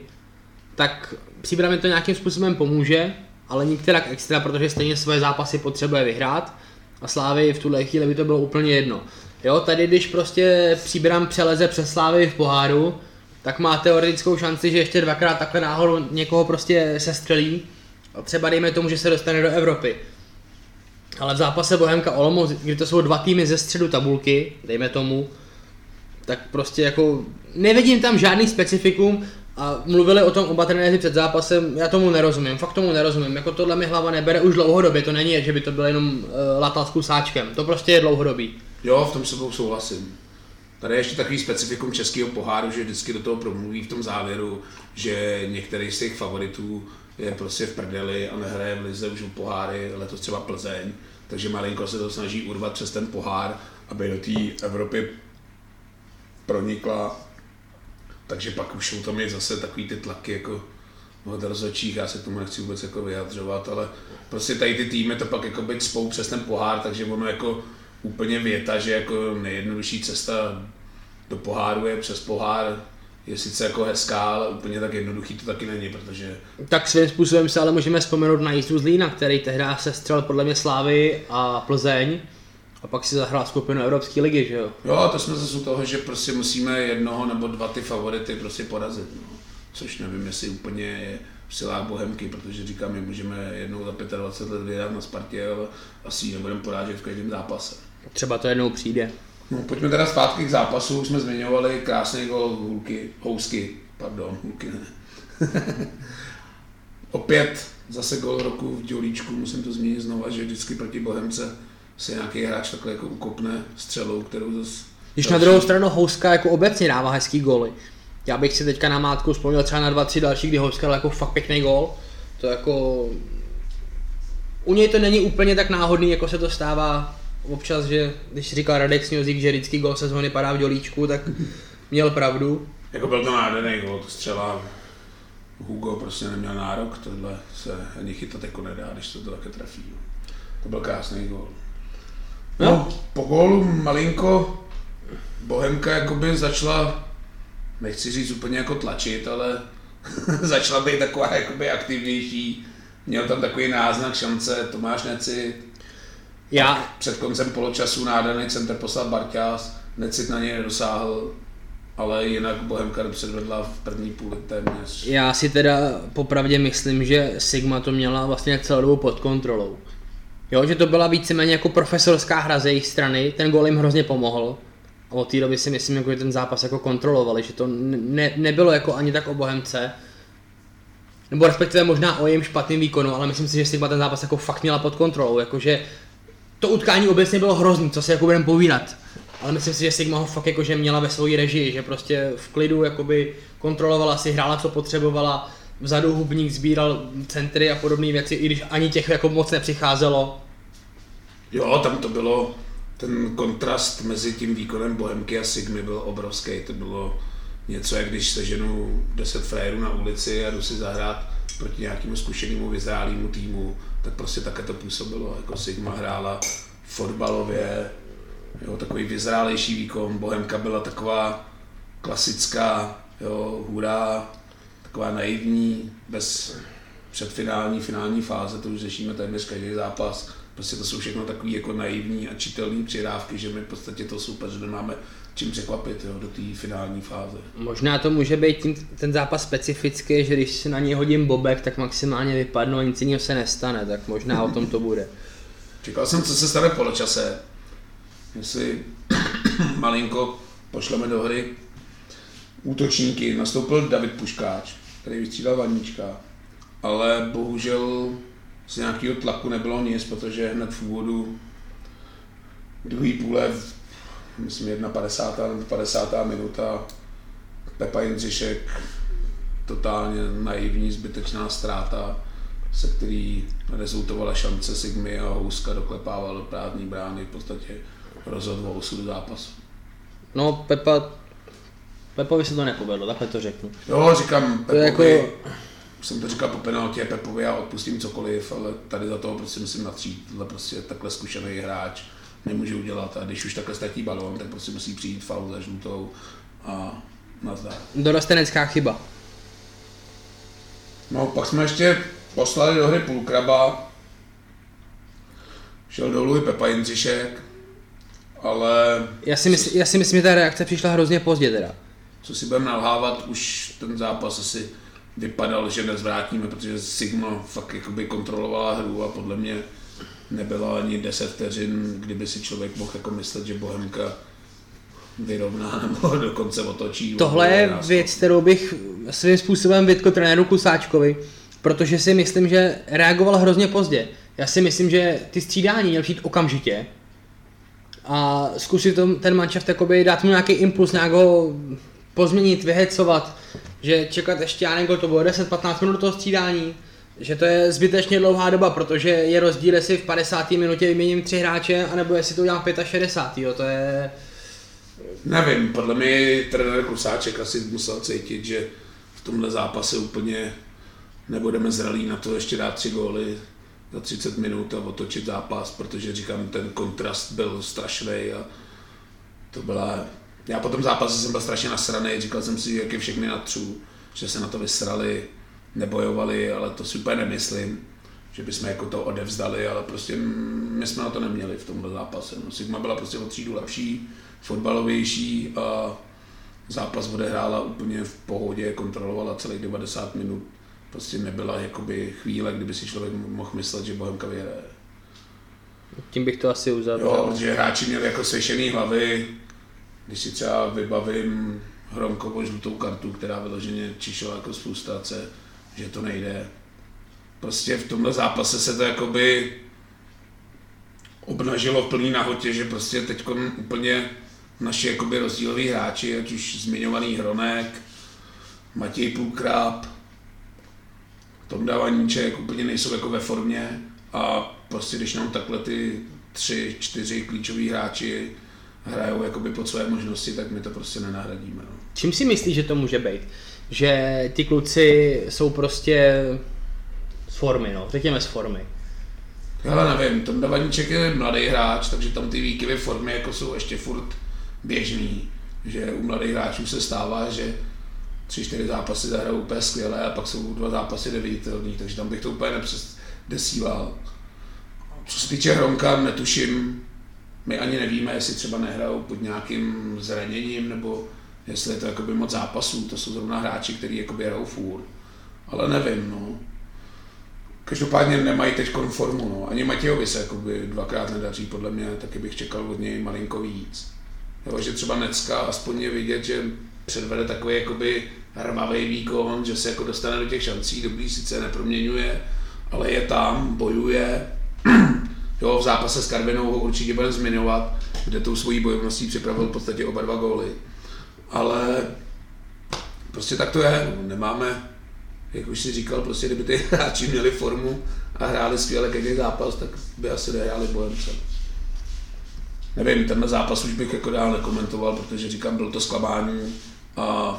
tak příbram to nějakým způsobem pomůže, ale nikterak extra, protože stejně svoje zápasy potřebuje vyhrát a Slávy v tuhle chvíli by to bylo úplně jedno. Jo, tady když prostě příbram přeleze přes Slávy v poháru, tak má teoretickou šanci, že ještě dvakrát takhle náhodou někoho prostě se střelí a třeba dejme tomu, že se dostane do Evropy. Ale v zápase Bohemka Olomouc, kdy to jsou dva týmy ze středu tabulky, dejme tomu, tak prostě jako nevidím tam žádný specifikum a mluvili o tom oba trenéři před zápasem, já tomu nerozumím, fakt tomu nerozumím, jako tohle mi hlava nebere už dlouhodobě, to není, že by to bylo jenom uh, latal s kusáčkem, to prostě je dlouhodobý. Jo, v tom se souhlasím. Tady je ještě takový specifikum českého poháru, že vždycky do toho promluví v tom závěru, že některý z těch favoritů je prostě v prdeli a nehraje v lize už o poháry, letos třeba Plzeň, takže malinko se to snaží urvat přes ten pohár, aby do té Evropy pronikla. Takže pak už jsou tam je zase takový ty tlaky jako od rozhodčích, já se tomu nechci vůbec jako vyjadřovat, ale prostě tady ty týmy to pak jako být spou přes ten pohár, takže ono jako úplně věta, že jako nejjednodušší cesta do poháru je přes pohár, je sice jako hezká, ale úplně tak jednoduchý to taky není, protože... Tak svým způsobem se ale můžeme vzpomenout na jízdu z Lína, který tehdy se střel podle mě Slávy a Plzeň a pak si zahrál skupinu Evropské ligy, že jo? Jo, to jsme zase u toho, že prostě musíme jednoho nebo dva ty favority prostě porazit, no. Což nevím, jestli úplně je v silách Bohemky, protože říkám, my můžeme jednou za 25 let vyhrát na Spartě, ale asi ji nebudeme porážet v každém zápase. Třeba to jednou přijde. No, pojďme teda zpátky k zápasu, už jsme zmiňovali krásný gol Hulky, Housky, pardon, Hulky ne. Opět zase gol roku v Dělíčku, musím to zmínit znova, že vždycky proti Bohemce se nějaký hráč takhle jako ukopne střelou, kterou zase... Když další... na druhou stranu Houska jako obecně dává hezký góly. Já bych si teďka na mátku vzpomněl třeba na dva, tři další, kdy Houska dal jako fakt pěkný gól. To jako u něj to není úplně tak náhodný, jako se to stává občas, že když říkal Radek Sňozík, že vždycky gol sezóny padá v dělíčku, tak měl pravdu. Jako byl to nádherný gol, to střela Hugo prostě neměl nárok, tohle se ani chytat jako nedá, když se to také trefí. To byl krásný gol. No, no po gólu malinko Bohemka jakoby začala, nechci říct úplně jako tlačit, ale začala být taková jakoby aktivnější. Měl tam takový náznak šance, Tomáš Neci. Já. Před koncem poločasu nádherný center poslal Barťás, Necit na něj nedosáhl, ale jinak Bohemka předvedla v první půli téměř. Já si teda popravdě myslím, že Sigma to měla vlastně celou dobu pod kontrolou. Jo, že to byla víceméně jako profesorská hra ze jejich strany, ten gol jim hrozně pomohl. A od té doby si myslím, jako, že ten zápas jako kontrolovali, že to ne, nebylo jako ani tak o Bohemce, nebo respektive možná o jejím špatným výkonu, ale myslím si, že Sigma ten zápas jako fakt měla pod kontrolou, jakože to utkání obecně bylo hrozný, co si jako budeme povídat. Ale myslím si, že Sigma ho fakt jakože měla ve své režii, že prostě v klidu jakoby kontrolovala si, hrála co potřebovala, vzadu hubník sbíral centry a podobné věci, i když ani těch jako moc nepřicházelo. Jo, tam to bylo, ten kontrast mezi tím výkonem Bohemky a Sigmy byl obrovský. To bylo něco, jak když seženu 10 frajerů na ulici a jdu si zahrát proti nějakému zkušenému vyzrálému týmu, tak prostě také to působilo. Jako Sigma hrála fotbalově, jo, takový vyzrálejší výkon. Bohemka byla taková klasická, jo, hurá, taková naivní, bez předfinální, finální fáze, to už řešíme téměř každý zápas. Prostě to jsou všechno takové jako naivní a čitelné přidávky, že my v podstatě to super, že nemáme čím překvapit jo, do té finální fáze. Možná to může být tím, ten zápas specifický, že když si na něj hodím bobek, tak maximálně vypadnu a nic jiného se nestane, tak možná o tom to bude. Čekal jsem, co se stane v poločase. Jestli malinko pošleme do hry útočníky. Nastoupil David Puškáč, který vystřídal Vaníčka, ale bohužel z nějakého tlaku nebylo nic, protože hned v úvodu druhý půle, myslím 51. 50. minuta, Pepa Jindřišek, totálně naivní, zbytečná ztráta, se který rezultovala šance Sigmy a Houska doklepával do prázdní brány, v podstatě rozhodl o osudu zápasu. No, Pepa Pepovi se to nepovedlo, takhle to řeknu. Jo, říkám Pepovi, to jako... jsem to říkal po penaltě Pepovi, já odpustím cokoliv, ale tady za toho prostě musím natřít, tohle prostě takhle zkušený hráč nemůže udělat a když už takhle ztratí balón, tak prostě musí přijít faul za žlutou a nazdar. Dorostenecká chyba. No, pak jsme ještě poslali do hry půlkraba, šel dolů i Pepa Jindřišek, ale... Já si, mysl, já si myslím, že ta reakce přišla hrozně pozdě teda co si budeme nalhávat, už ten zápas asi vypadal, že nezvrátíme, protože Sigma fakt jakoby kontrolovala hru a podle mě nebyla ani 10 vteřin, kdyby si člověk mohl jako myslet, že Bohemka vyrovná nebo dokonce otočí. Tohle je věc, kterou bych svým způsobem vytkl trenéru Kusáčkovi, protože si myslím, že reagoval hrozně pozdě. Já si myslím, že ty střídání měl přijít okamžitě a zkusit ten manšaft dát mu nějaký impuls, nějak ho pozměnit, vyhecovat, že čekat ještě, já nevím, to bylo 10-15 minut toho střídání, že to je zbytečně dlouhá doba, protože je rozdíl, jestli v 50. minutě vyměním tři hráče, anebo jestli to udělám 65. Jo, to je... Nevím, podle mě trenér Klusáček asi musel cítit, že v tomhle zápase úplně nebudeme zralí na to ještě dát tři góly za 30 minut a otočit zápas, protože říkám, ten kontrast byl strašný a to byla já po tom zápase jsem byl strašně nasraný, říkal jsem si, jak je všechny natřu, že se na to vysrali, nebojovali, ale to si úplně nemyslím, že bychom jako to odevzdali, ale prostě my jsme na to neměli v tomhle zápase. No, Sigma byla prostě o třídu lepší, fotbalovější a zápas odehrála úplně v pohodě, kontrolovala celých 90 minut. Prostě nebyla jakoby chvíle, kdyby si člověk mohl myslet, že Bohemka vyhraje. Tím bych to asi uzavřel. Jo, protože hráči měli jako svěšený hlavy, když si třeba vybavím Hromkovo žlutou kartu, která vyloženě čišela jako z frustrace, že to nejde. Prostě v tomhle zápase se to jakoby obnažilo v plný nahotě, že prostě teď úplně naši jakoby rozdíloví hráči, ať už zmiňovaný Hronek, Matěj Půlkráp, Tom Dávaníček úplně nejsou jako ve formě A prostě když nám takhle ty tři, čtyři klíčoví hráči hrajou jakoby pod své možnosti, tak my to prostě nenahradíme. No. Čím si myslíš, že to může být? Že ty kluci jsou prostě z formy, no, řekněme z formy. Ale nevím, ten Davaníček je mladý hráč, takže tam ty výkyvy formy jako jsou ještě furt běžný. Že u mladých hráčů se stává, že tři, čtyři zápasy zahrajou úplně skvěle a pak jsou dva zápasy neviditelný, takže tam bych to úplně nepřes desíval. Co se týče Hronka, netuším, my ani nevíme, jestli třeba nehrajou pod nějakým zraněním, nebo jestli je to jakoby moc zápasů, to jsou zrovna hráči, kteří jakoby hrajou fůr. Ale nevím, no. Každopádně nemají teď formu, no. Ani Matějovi se jakoby dvakrát nedaří, podle mě, taky bych čekal od něj malinko víc. Jo, že třeba Necka aspoň je vidět, že předvede takový jakoby hrmavý výkon, že se jako dostane do těch šancí, dobrý sice neproměňuje, ale je tam, bojuje. jo, v zápase s Karvinou ho určitě bude zmiňovat, kde tou svojí bojovností připravil v podstatě oba dva góly. Ale prostě tak to je, no. nemáme, jak už si říkal, prostě kdyby ty hráči měli formu a hráli skvěle každý zápas, tak by asi nehráli bojemce. Nevím, tenhle zápas už bych jako dál nekomentoval, protože říkám, byl to zklamání a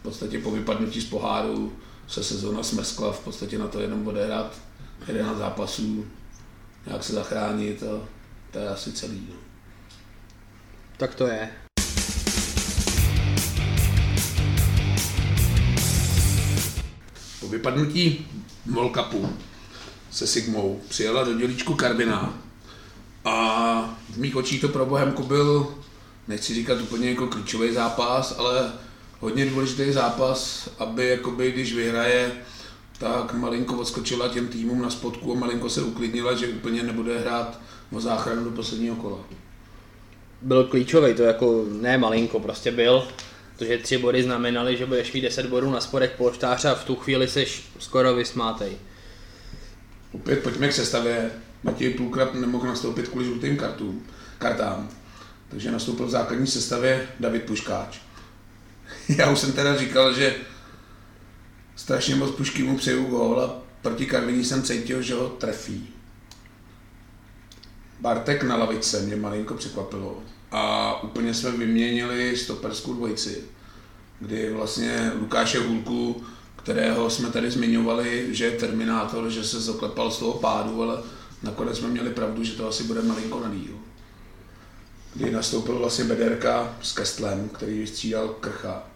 v podstatě po vypadnutí z poháru se sezóna smrskla v podstatě na to jenom odehrát 11 zápasů, nějak se zachránit a to je asi celý. No. Tak to je. Po vypadnutí Cupu se Sigmou přijela do dělíčku Karviná a v mých očích to pro Bohemku byl, nechci říkat úplně jako klíčový zápas, ale hodně důležitý zápas, aby jakoby, když vyhraje, tak malinko odskočila těm týmům na spodku a malinko se uklidnila, že úplně nebude hrát o záchranu do posledního kola. Byl klíčový, to jako ne malinko, prostě byl, protože tři body znamenaly, že budeš mít 10 bodů na spodek polštáře a v tu chvíli jsi skoro vysmátej. Opět pojďme k sestavě. Matěj půlkrát nemohl nastoupit kvůli žlutým kartům, kartám. Takže nastoupil v základní sestavě David Puškáč. Já už jsem teda říkal, že strašně moc pušky mu přeju gól a proti Karviní jsem cítil, že ho trefí. Bartek na lavice mě malinko překvapilo a úplně jsme vyměnili stoperskou dvojici, kdy vlastně Lukáše Hulku, kterého jsme tady zmiňovali, že je terminátor, že se zaklepal z toho pádu, ale nakonec jsme měli pravdu, že to asi bude malinko na díl. Kdy nastoupil vlastně Bederka s Kestlem, který vystřídal Krcha.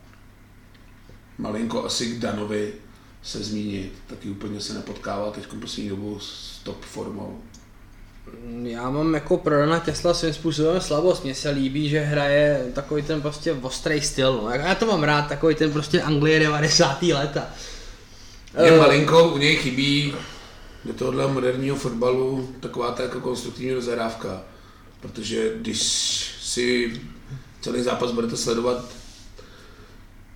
Malinko asi k Danovi se zmínit, taky úplně se nepotkává teď poslední dobu s top formou. Já mám jako pro Dana Kesla svým způsobem slabost. Mně se líbí, že hraje takový ten prostě ostrý styl. No. Já to mám rád, takový ten prostě Anglie 90. leta. Je uh, malinko, u něj chybí do tohohle moderního fotbalu taková ta jako konstruktivní rozehrávka. Protože když si celý zápas budete sledovat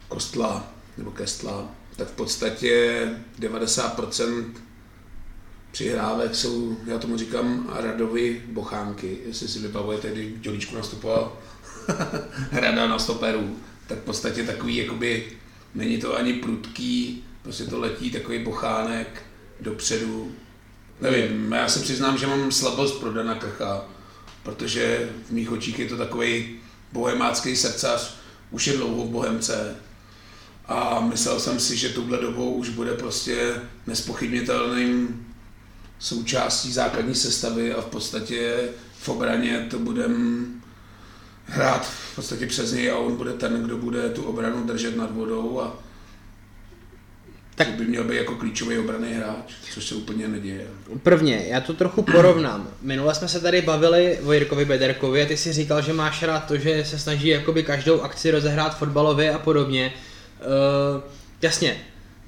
Kostla nebo Kestla, tak v podstatě 90% přihrávek jsou, já tomu říkám, Radovi bochánky. Jestli si vybavujete, když Dělíčku nastupoval Rada na stoperu, tak v podstatě takový, jakoby, není to ani prudký, prostě to letí takový bochánek dopředu. Nevím, já se přiznám, že mám slabost pro Dana Krcha, protože v mých očích je to takový bohemácký srdcař, už je dlouho v Bohemce, a myslel jsem si, že tuhle dobou už bude prostě nespochybnitelným součástí základní sestavy a v podstatě v obraně to budem hrát v podstatě přes něj a on bude ten, kdo bude tu obranu držet nad vodou a tak by měl být jako klíčový obraný hráč, což se úplně neděje. Prvně, já to trochu porovnám. Minule jsme se tady bavili o Jirkovi Bederkovi a ty si říkal, že máš rád to, že se snaží jakoby každou akci rozehrát fotbalově a podobně. Uh, jasně,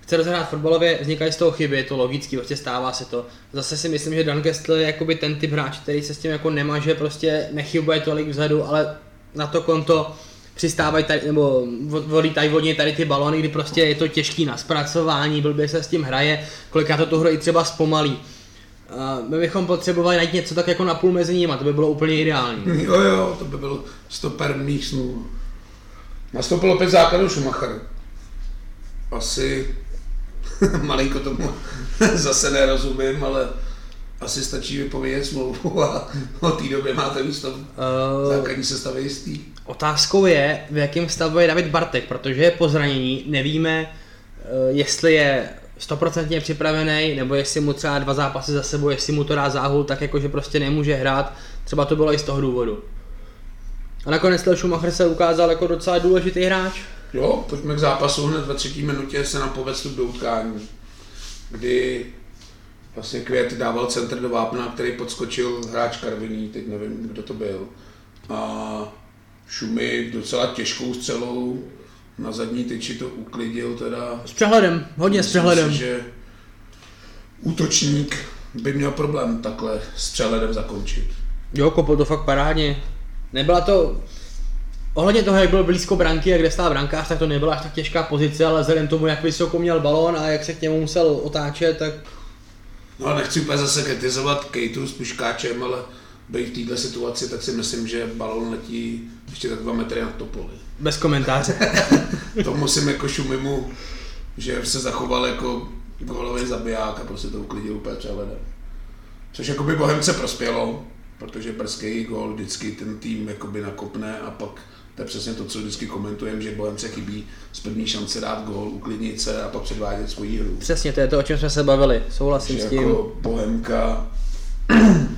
chce rozehrát fotbalově, vznikají z toho chyby, je to logický, prostě stává se to. Zase si myslím, že Dan Kessler je jakoby ten typ hráč, který se s tím jako nemaže, prostě nechybuje tolik vzadu, ale na to konto přistávají tady, nebo volítají vodně tady ty balony, kdy prostě je to těžký na zpracování, blbě se s tím hraje, kolikrát to tu hru i třeba zpomalí. Uh, my bychom potřebovali najít něco tak jako na půl mezi nimi, to by bylo úplně ideální. Jo, jo, to by byl stoper mých snů. Nastoupil opět základu Schumacher. Asi malinko tomu zase nerozumím, ale, asi stačí vypovědět smlouvu a od té doby máte místo v Uh, základní sestavě jistý. Otázkou je, v jakém stavu je David Bartek, protože je po zranění, nevíme, eh, jestli je stoprocentně připravený, nebo jestli mu třeba dva zápasy za sebou, jestli mu to dá záhul, tak jako, že prostě nemůže hrát, třeba to bylo i z toho důvodu. A nakonec Leo Schumacher se ukázal jako docela důležitý hráč. Jo, pojďme k zápasu. Hned ve třetí minutě se nám povedl vstup do utkání, kdy vlastně Květ dával centr do vápna, který podskočil hráč Karviný, teď nevím, kdo to byl. A Šumy docela těžkou střelou na zadní tyči to uklidil teda. S přehledem, hodně s Myslím přehledem. Si, že útočník by měl problém takhle s přehledem zakončit. Jo, kopl to fakt parádně. Nebyla to, ohledně toho, jak byl blízko branky a kde stál brankář, tak to nebyla až tak těžká pozice, ale vzhledem tomu, jak vysoko měl balón a jak se k němu musel otáčet, tak No a nechci úplně zase kritizovat Kejtu s puškáčem, ale být v této situaci, tak si myslím, že balon letí ještě tak dva metry na to poli. bez komentáře. To musím jako šumimu, že se zachoval jako gólový zabiják a prostě to uklidil úplně přehledem. Což jako by Bohemce prospělo, protože prský gól vždycky ten tým jakoby nakopne a pak to je přesně to, co vždycky komentujeme, že Bohemce chybí z první šance dát gól, uklidnit se a pak předvádět svoji hru. Přesně, to je to, o čem jsme se bavili. Souhlasím že s tím. jako Bohemka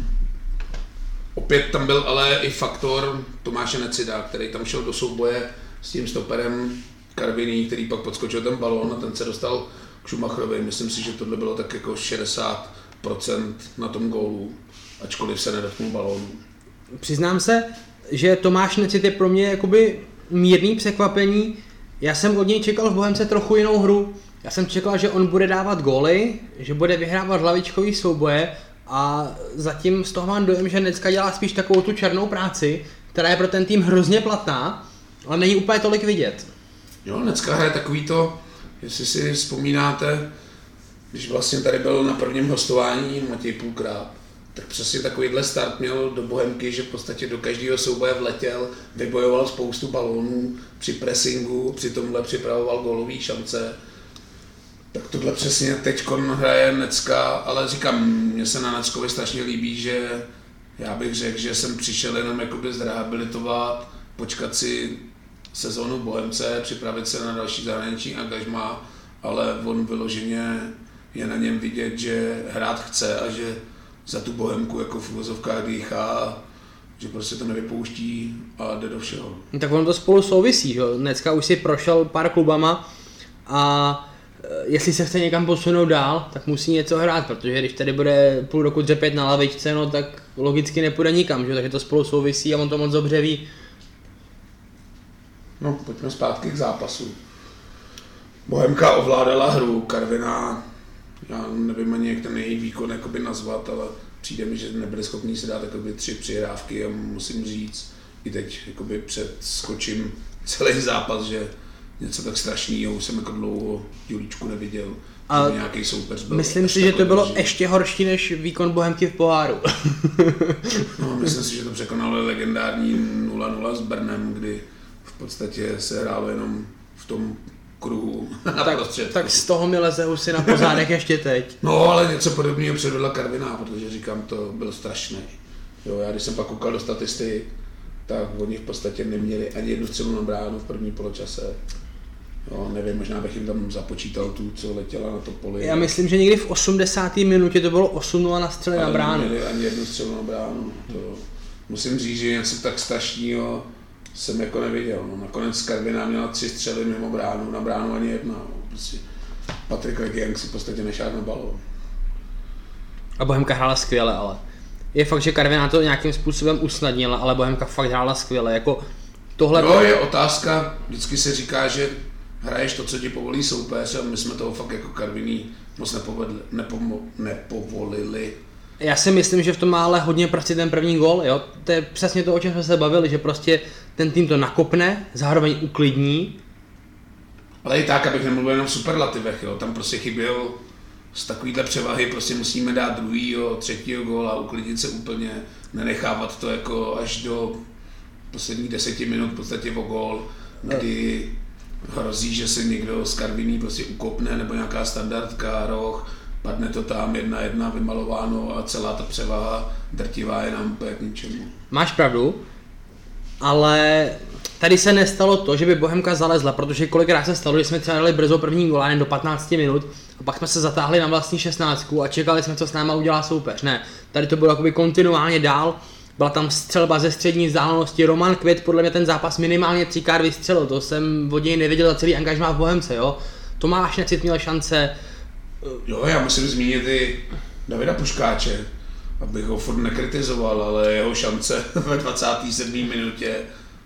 Opět tam byl ale i faktor Tomáše Necida, který tam šel do souboje s tím stoperem Karviný, který pak podskočil ten balón a ten se dostal k Schumacherovi. Myslím si, že tohle bylo tak jako 60% na tom gólu, ačkoliv se nedotknul balónu. Přiznám se, že Tomáš Necit je pro mě jakoby mírný překvapení. Já jsem od něj čekal v Bohemce trochu jinou hru. Já jsem čekal, že on bude dávat góly, že bude vyhrávat hlavičkový souboje a zatím z toho mám dojem, že Necka dělá spíš takovou tu černou práci, která je pro ten tým hrozně platná, ale není úplně tolik vidět. Jo, dneska hraje takový to, jestli si vzpomínáte, když vlastně tady byl na prvním hostování Matěj Půlkrát, tak přesně takovýhle start měl do Bohemky, že v podstatě do každého souboje vletěl, vybojoval spoustu balónů při pressingu, při tomhle připravoval gólový šance. Tak tohle přesně teď hraje Necka, ale říkám, mně se na Neckovi strašně líbí, že já bych řekl, že jsem přišel jenom jakoby zrehabilitovat, počkat si sezónu Bohemce, připravit se na další zahraniční angažma, ale on vyloženě je na něm vidět, že hrát chce a že za tu Bohemku jako v uvozovkách dýchá, že prostě to nevypouští a jde do všeho. No Tak ono to spolu souvisí, že? Dneska už si prošel pár klubama a e, jestli se chce někam posunout dál, tak musí něco hrát, protože když tady bude půl roku dřepět na lavičce, no tak logicky nepůjde nikam, že? takže to spolu souvisí a on to moc dobře ví. No, pojďme zpátky k zápasu. Bohemka ovládala hru, Karviná, já nevím ani, jak ten její výkon jakoby nazvat, ale přijde mi, že nebyli schopni si dát jakoby tři přihrávky a musím říct, i teď jakoby předskočím celý zápas, že něco tak strašného už jsem jako dlouho Julíčku neviděl. A nějaký soupeř byl Myslím si, že to bylo dobrý. ještě horší než výkon Bohemky v poháru. No, myslím si, že to překonalo legendární 0-0 s Brnem, kdy v podstatě se hrálo jenom v tom kruhu na tak, prostředku. tak z toho mi leze husy na pozádek ještě teď. No, ale něco podobného předvedla Karviná, protože říkám, to byl strašný. Jo, já když jsem pak koukal do statistik, tak oni v podstatě neměli ani jednu střelu na bránu v první poločase. Jo, nevím, možná bych jim tam započítal tu, co letěla na to poli. Já myslím, že někdy v 80. minutě to bylo 8-0 na střely na ale bránu. neměli ani jednu střelu na bránu. To, musím říct, že něco tak strašného jsem jako neviděl. No, nakonec Karviná měla tři střely mimo bránu, na bránu ani jedna. No, prostě Patrik Legiang si v podstatě nešáhl na balón. A Bohemka hrála skvěle, ale. Je fakt, že Karviná to nějakým způsobem usnadnila, ale Bohemka fakt hrála skvěle. Jako tohle Jo, je otázka, vždycky se říká, že hraješ to, co ti povolí soupeř a my jsme toho fakt jako Karviní moc nepovedli, nepomo, nepovolili. Já si myslím, že v tom má ale hodně prostě ten první gol, jo. To je přesně to, o čem jsme se bavili, že prostě ten tým to nakopne, zároveň uklidní. Ale i tak, abych nemluvil jenom v superlativech, jo. tam prostě chyběl z takovýhle převahy, prostě musíme dát druhýho, třetího góla, uklidnit se úplně, nenechávat to jako až do posledních deseti minut v podstatě o gól, kdy hrozí, že se někdo z Karviní prostě ukopne, nebo nějaká standardka, roh, padne to tam jedna jedna vymalováno a celá ta převaha drtivá je nám úplně k ničemu. Máš pravdu, ale tady se nestalo to, že by Bohemka zalezla, protože kolikrát se stalo, že jsme třeba dali brzo první jen do 15 minut, a pak jsme se zatáhli na vlastní 16 a čekali jsme, co s náma udělá soupeř. Ne, tady to bylo jakoby kontinuálně dál, byla tam střelba ze střední vzdálenosti, Roman Květ podle mě ten zápas minimálně třikrát vystřelil, to jsem od něj neviděl za celý angažmá v Bohemce, jo. Tomáš Necit měl šance, Jo, já musím zmínit i Davida Puškáče, abych ho furt nekritizoval, ale jeho šance ve 27. minutě,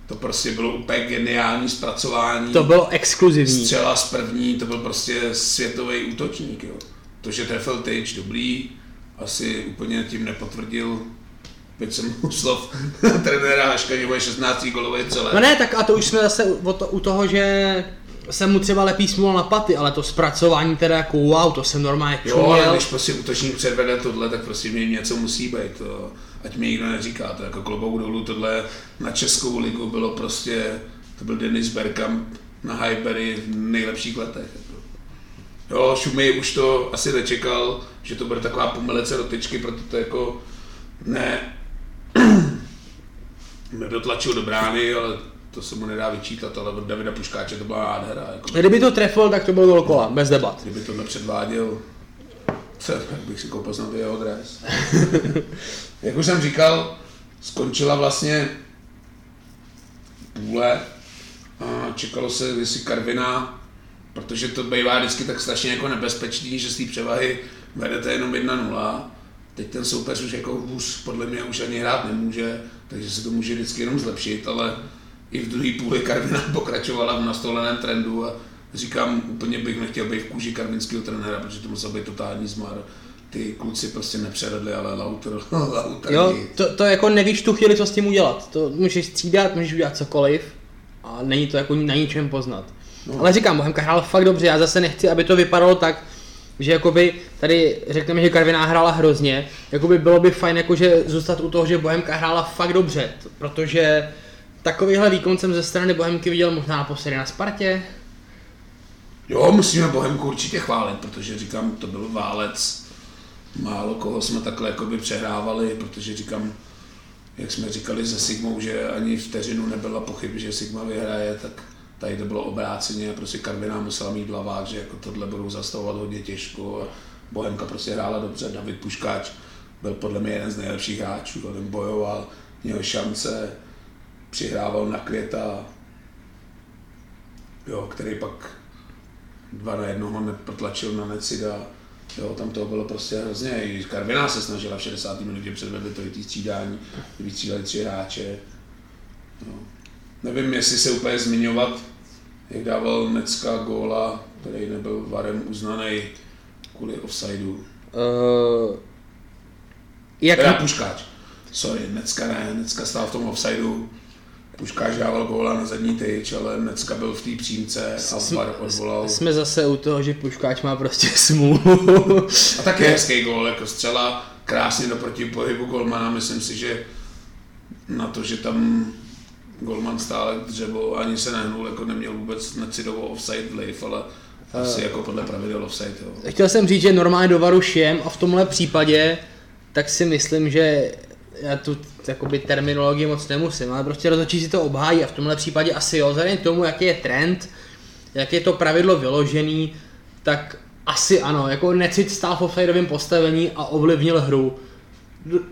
to prostě bylo úplně geniální zpracování. to bylo exkluzivní. Střela z první, to byl prostě světový útočník. Jo. To, že trefil tyč, dobrý, asi úplně tím nepotvrdil Teď jsem u slov trenéra Haška, že bude 16 golový celé. No ne, tak a to už jsme zase u toho, že se mu třeba lepí smůla na paty, ale to zpracování teda jako wow, to jsem normálně Jo, ale čuměl. když prostě útočník předvede tohle, tak prostě mě něco musí být. To, ať mi nikdo neříká, to jako klobouk dolů, tohle na Českou ligu bylo prostě, to byl Denis Bergkamp na Highbury v nejlepších letech. Jo, Šumy už to asi nečekal, že to bude taková pomelice do tyčky, proto to jako ne, nedotlačil do brány, ale to se mu nedá vyčítat, ale od Davida Puškáče to byla nádhera. Jako. Kdyby to trefil, tak to byl gol kola, bez debat. Kdyby tohle předváděl, co, tak bych si koupil snad jeho dres. Jak už jsem říkal, skončila vlastně půle a čekalo se, jestli Karvina, protože to bývá vždycky tak strašně jako nebezpečný, že z té převahy vedete jenom 1-0. Teď ten soupeř už jako hůř podle mě už ani hrát nemůže, takže se to může vždycky jenom zlepšit, ale i v druhé půli Karvina pokračovala v nastoleném trendu a říkám, úplně bych nechtěl být v kůži karvinského trenéra, protože to musel být totální zmar. Ty kluci prostě nepřevedli, ale Lauter, Lauter Jo, to, to jako nevíš tu chvíli, co s tím udělat. To můžeš střídat, můžeš udělat cokoliv a není to jako na ničem poznat. No. Ale říkám, Bohemka hrál fakt dobře, já zase nechci, aby to vypadalo tak, že jakoby tady řekneme, že Karviná hrála hrozně, jakoby bylo by fajn jakože zůstat u toho, že Bohemka hrála fakt dobře, protože takovýhle výkon jsem ze strany Bohemky viděl možná naposledy na Spartě, Jo, musíme Bohemku určitě chválit, protože říkám, to byl válec. Málo koho jsme takhle jakoby přehrávali, protože říkám, jak jsme říkali se Sigmou, že ani vteřinu nebyla pochyb, že Sigma vyhraje, tak tady to bylo obráceně a prostě Karviná musela mít hlavák, že jako tohle budou zastavovat hodně těžko a Bohemka prostě hrála dobře, David Puškáč byl podle mě jeden z nejlepších hráčů, ten bojoval, měl šance, přihrával na květa, jo, který pak dva na jednoho neprotlačil na Necida. Jo, tam to bylo prostě hrozně. I Karviná se snažila v 60. minutě předvedli to i střídání, kdy vystřídali tři hráče. Jo. Nevím, jestli se úplně zmiňovat, jak dával Necka góla, který nebyl varem uznaný kvůli offsideu. uh, jak, Teda Puškáč. Sorry, Necka ne, Necka stál v tom offsideu. Puškáč dával góla na zadní tyč, ale Necka byl v té přímce a Jsme- VAR odvolal. jsme zase u toho, že Puškáč má prostě smůlu. A taky hezký gól, jako střela krásně do protipohybu golmana. Myslím si, že na to, že tam golman stále dřevo ani se nehnul, jako neměl vůbec necidovou offside vliv, ale asi jako podle pravidel offside. Jo. Chtěl jsem říct, že normálně do varu šijem a v tomhle případě tak si myslím, že já tu jakoby terminologii moc nemusím, ale prostě rozhodčí si to obhájí a v tomhle případě asi jo, vzhledem k tomu, jaký je trend, jak je to pravidlo vyložený, tak asi ano, jako necit stál v offsideovém postavení a ovlivnil hru.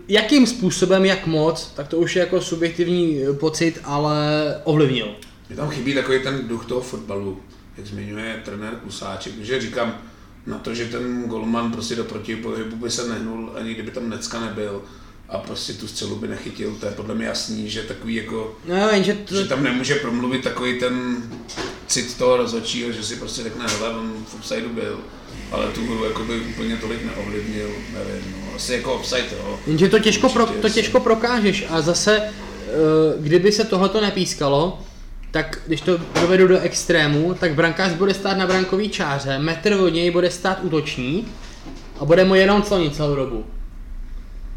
Jakým způsobem, jak moc, tak to už je jako subjektivní pocit, ale ovlivnil. Mně tam chybí takový ten duch toho fotbalu, jak zmiňuje trenér Kusáček, že říkám, na to, že ten golman prostě do protipohybu by se nehnul, ani kdyby tam Necka nebyl a prostě tu střelu by nechytil, to je podle mě jasný, že takový jako No jenže to, že tam nemůže promluvit takový ten cit toho rozhodčího, že si prostě řekne, hele, on v offsideu byl, ale tu hru jakoby úplně tolik neovlivnil, nevím, no, asi jako offside, jo. Jenže to těžko, pro, to těžko prokážeš a zase, eh, kdyby se tohleto nepískalo, tak když to dovedu do extrému, tak brankář bude stát na brankový čáře, metr od něj bude stát útočník a bude mu jenom clonit celou dobu.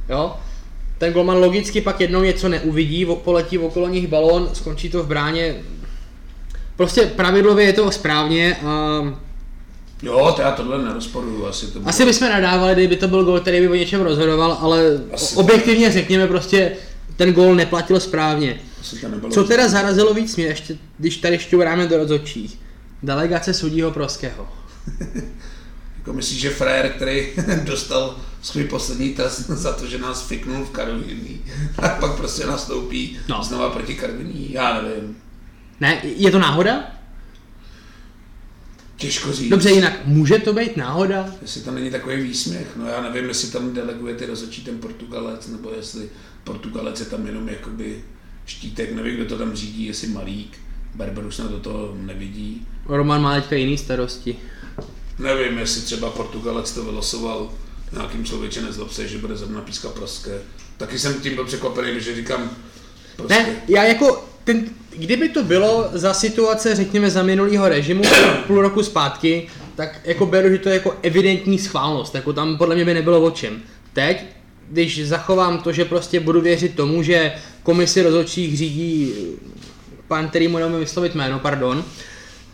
Jo? Ten golman logicky pak jednou něco neuvidí, poletí okolo nich balón, skončí to v bráně. Prostě pravidlově je to správně a Jo, to já tohle nerozporuju, asi to bylo. Asi bychom nadávali, kdyby to byl gol, který by o něčem rozhodoval, ale Asi objektivně řekněme prostě, ten gol neplatil správně. Asi to nebylo. Co teda zarazilo víc mě, ještě, když tady šťouráme do rozhodčích? Delegace sudího Proského. Jako myslíš, že frajer, který dostal svůj poslední test za to, že nás fiknul v Karviní, a pak prostě nastoupí No. no. znova proti Karviní, já nevím. Ne, je to náhoda? Těžko říct. Dobře, jinak může to být náhoda? Jestli tam není takový výsměch, no já nevím, jestli tam deleguje ty rozhodčí ten Portugalec, nebo jestli Portugalec je tam jenom jakoby štítek, nevím, kdo to tam řídí, jestli Malík, Berber už snad do toho nevidí. Roman má teďka jiný starosti. Nevím, jestli třeba Portugalec to vylosoval nějakým člověče nezlob se, že bude zrovna píska praské. Taky jsem tím byl překvapený, že říkám prostě, Ne, já jako, ten, kdyby to bylo za situace, řekněme, za minulýho režimu, půl roku zpátky, tak jako beru, že to je jako evidentní schválnost, jako tam podle mě by nebylo o čem. Teď, když zachovám to, že prostě budu věřit tomu, že komisi rozhodčích řídí pan, který mu neumím vyslovit jméno, pardon,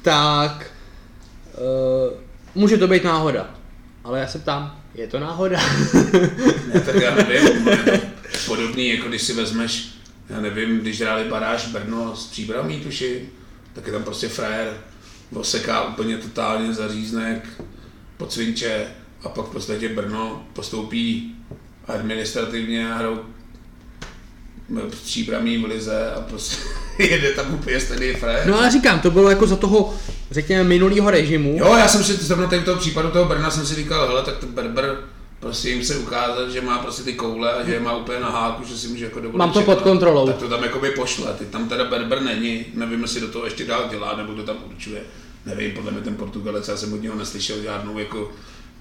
tak uh, může to být náhoda. Ale já se ptám, je to náhoda? ne, tak já nevím, podobný, jako když si vezmeš, já nevím, když hráli baráž Brno s příbramí, tuším, tak je tam prostě frajer, oseká úplně totálně zaříznek, podsvinče a pak v podstatě Brno postoupí administrativně a hrajou příbramí v lize a prostě jede tam úplně stejný frajer. No ale říkám, to bylo jako za toho, řekněme, minulýho režimu. Jo, já jsem si zrovna tady toho případu toho Brna jsem si říkal, hele, tak ten Berber prostě jim se ukázat, že má prostě ty koule a že je má úplně na háku, že si může jako dovolit Mám to všechno, pod kontrolou. Tak to tam jakoby pošle, ty tam teda Berber není, nevím, jestli do toho ještě dál dělá, nebo kdo tam určuje. Nevím, podle mě ten Portugalec, já jsem od něho neslyšel žádnou jako,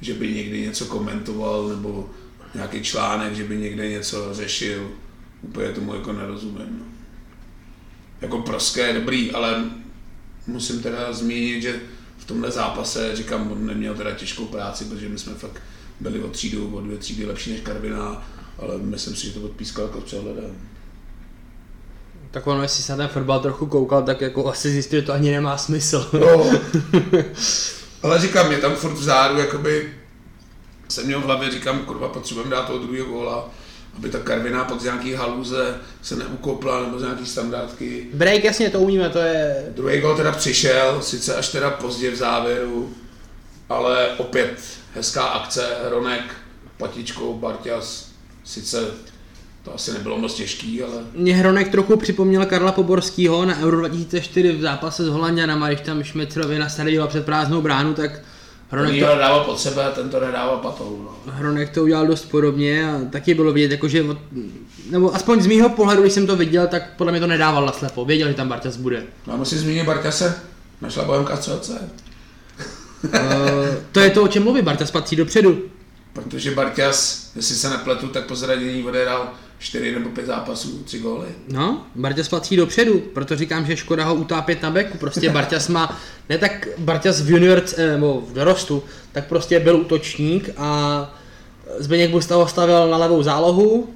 že by někdy něco komentoval, nebo nějaký článek, že by někde něco řešil. Úplně tomu jako nerozumím. No. Jako Proské je dobrý, ale musím teda zmínit, že v tomhle zápase, říkám, on neměl teda těžkou práci, protože my jsme fakt byli o třídu, o dvě třídy lepší než Karviná, ale myslím si, že to odpískal jako přehledem. Tak ono, jestli se na ten fotbal trochu koukal, tak jako asi zjistil, že to ani nemá smysl. No, ale říkám, mě tam furt vzadu, jakoby jsem měl v hlavě, říkám, kurva, potřebujeme dát toho druhého góla, aby ta Karviná pak z nějaký haluze se neukopla, nebo z nějaký standardky. Break, jasně, to umíme, to je... Druhý gol teda přišel, sice až teda pozdě v závěru, ale opět hezká akce, Ronek, patičkou, Barťas, sice to asi nebylo moc těžký, ale Mě Hronek trochu připomněl Karla Poborskýho na Euro 2004 v zápase s Holanděnama, když tam Šmecrovi nasadila před prázdnou bránu, tak Hronek to, dával pod sebe, ten to nedával patou. No. Hronek to udělal dost podobně a taky bylo vidět, jako že, od- nebo aspoň z mýho pohledu, když jsem to viděl, tak podle mě to nedával na slepo, věděl, že tam Barťas bude. no a musím zmínit Barťase, našla Bohemka střelce, Uh, to je to, o čem mluví, Barťas patří dopředu. protože Barťas, jestli se nepletu, tak po zranění odehrál 4 nebo 5 zápasů, 3 góly. No, Barťas patří dopředu, proto říkám, že škoda ho utápět na beku. Prostě Barťas má, ne tak Barťas v junior, eh, nebo v dorostu, tak prostě byl útočník a Zdeněk Busta ho stavil na levou zálohu.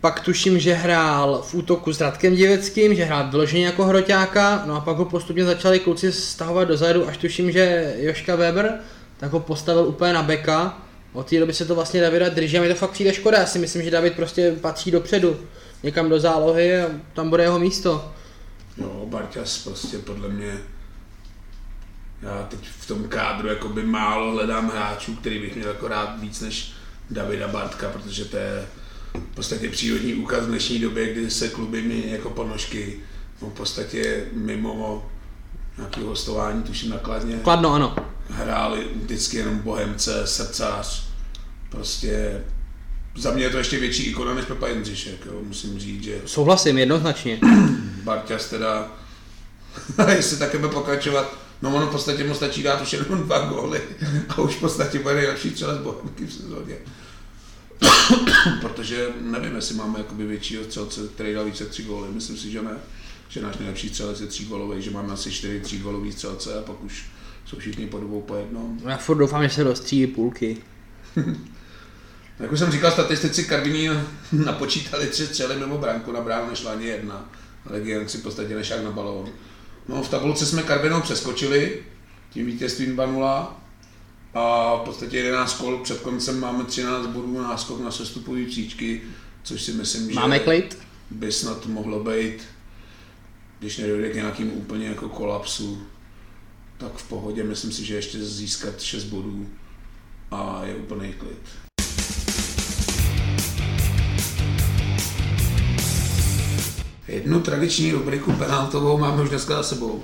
Pak tuším, že hrál v útoku s Radkem Diveckým, že hrál vyloženě jako hroťáka, no a pak ho postupně začali kluci stahovat dozadu, až tuším, že Joška Weber, tak ho postavil úplně na beka. Od té doby se to vlastně Davida drží a mi to fakt přijde škoda. Já si myslím, že David prostě patří dopředu, někam do zálohy a tam bude jeho místo. Jo, Barťas prostě podle mě já teď v tom kádru jakoby málo hledám hráčů, který bych měl jako rád víc než Davida Bartka, protože to je v podstatě přírodní úkaz v dnešní době, kdy se kluby mění jako ponožky, no v podstatě mimo nějaký hostování, tuším nakladně, Kladno, ano. hráli vždycky jenom Bohemce, Srdcař, prostě za mě je to ještě větší ikona než Pepa Jindřišek, jo, musím říct, že Souhlasím, jednoznačně. Barťas teda, jestli také bude pokračovat, no ono v podstatě mu stačí dát už jenom dva góly a už v podstatě bude nejlepší střelec Bohemky v sezóně. Protože nevím, jestli máme jakoby většího střelce, který dal více tři góly, myslím si, že ne. Že náš nejlepší střelec je tří gólový, že máme asi čtyři tří gólový střelce a pak už jsou všichni po dvou po jednom. Já furt doufám, že se dostříjí půlky. Jak už jsem říkal, statistici Karviní napočítali tři střely mimo bránku, na bránu nešla ani jedna. Legion si v podstatě nešák na balón. No v tabulce jsme Karvinou přeskočili, tím vítězstvím 2 a v podstatě 11 kol před koncem máme 13 bodů náskok na sestupový příčky, což si myslím, že Máme klid? by snad mohlo být, když nedojde k nějakým úplně jako kolapsu, tak v pohodě, myslím si, že ještě získat 6 bodů a je úplný klid. Jednu tradiční rubriku penaltovou máme už dneska za sebou.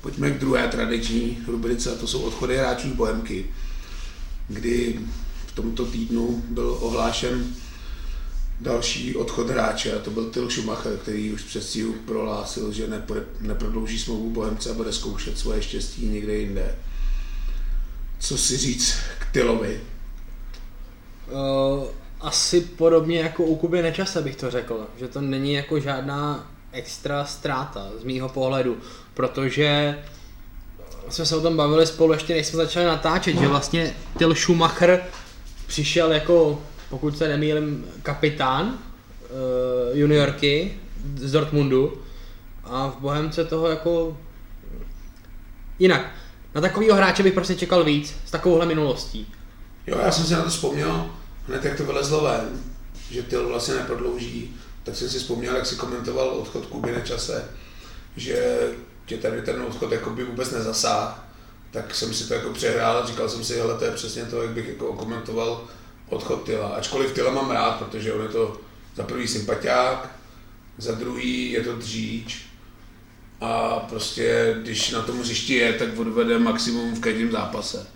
Pojďme k druhé tradiční rubrice, a to jsou odchody hráčů z Bohemky, kdy v tomto týdnu byl ohlášen další odchod hráče a to byl Till Schumacher, který už přes prohlásil, že neprodlouží smlouvu Bohemce a bude zkoušet svoje štěstí někde jinde. Co si říct k Tillovi? Uh, asi podobně jako u Kuby Nečase bych to řekl, že to není jako žádná extra ztráta z mýho pohledu, protože jsme se o tom bavili spolu ještě než jsme začali natáčet, že vlastně Till Schumacher přišel jako, pokud se nemýlím, kapitán uh, juniorky z Dortmundu a v Bohemce toho jako jinak. Na takového hráče bych prostě čekal víc s takovouhle minulostí. Jo, já jsem si na to vzpomněl, hned jak to vylezlo ven, že Tyl vlastně neprodlouží, tak jsem si vzpomněl, jak si komentoval odchod Kuby na čase, že tě tady ten odchod jako by vůbec nezasáhl, tak jsem si to jako přehrál a říkal jsem si, hele, to je přesně to, jak bych jako komentoval odchod Tyla. Ačkoliv Tyla mám rád, protože on je to za prvý sympatiák, za druhý je to dříč a prostě když na tom hřišti je, tak odvede maximum v každém zápase.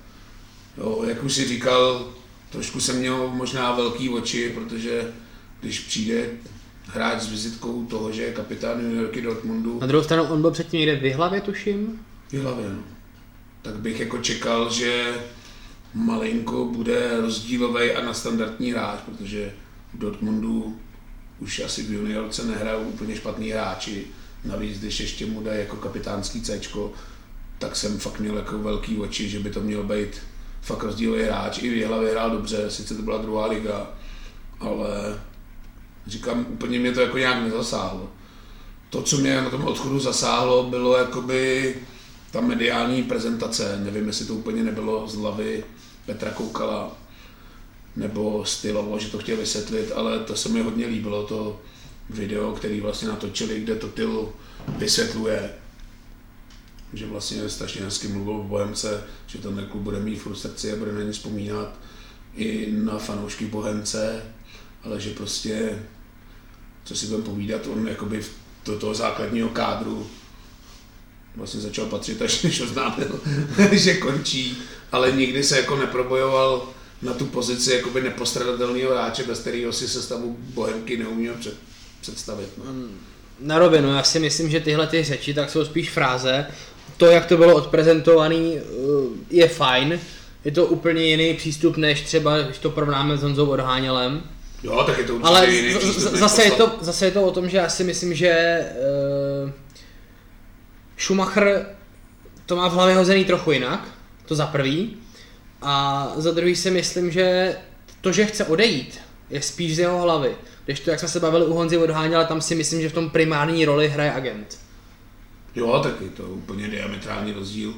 Jo, jak už si říkal, trošku jsem měl možná velký oči, protože když přijde hráč s vizitkou toho, že je kapitán juniorky Dortmundu. Na druhou stranu on byl předtím někde v hlavě, tuším. V hlavě, no. Tak bych jako čekal, že malinko bude rozdílový a nadstandardní hráč, protože v Dortmundu už asi v juniorce nehrajou úplně špatný hráči. Navíc, když ještě mu dají jako kapitánský C, tak jsem fakt měl jako velký oči, že by to měl být fakt rozdílový hráč. I v hlavě hrál dobře, sice to byla druhá liga, ale říkám, úplně mě to jako nějak nezasáhlo. To, co mě na tom odchodu zasáhlo, bylo jakoby ta mediální prezentace. Nevím, jestli to úplně nebylo z hlavy Petra Koukala nebo stylovo, že to chtěl vysvětlit, ale to se mi hodně líbilo, to video, který vlastně natočili, kde to Tyl vysvětluje, že vlastně strašně hezky mluvil o Bohemce, že ten klub bude mít frustraci a bude na ně vzpomínat i na fanoušky Bohemce, ale že prostě, co si budeme povídat, on jakoby do toho základního kádru vlastně začal patřit, až než oznámil, že končí, ale nikdy se jako neprobojoval na tu pozici jakoby nepostradatelného hráče, bez kterého si sestavu Bohemky neuměl před, představit. No. Na rovinu, já si myslím, že tyhle ty řeči tak jsou spíš fráze. To, jak to bylo odprezentované, je fajn. Je to úplně jiný přístup, než třeba, když to porovnáme s Honzou Odhánělem. Jo, tak je to Ale jiný přístup, zase je, to, zase je to o tom, že já si myslím, že uh, Schumacher to má v hlavě hozený trochu jinak, to za prvý. A za druhý si myslím, že to, že chce odejít, je spíš z jeho hlavy. Když to, jak jsme se bavili u Honzy Odháněla, tam si myslím, že v tom primární roli hraje agent. Jo, tak je to úplně diametrální rozdíl.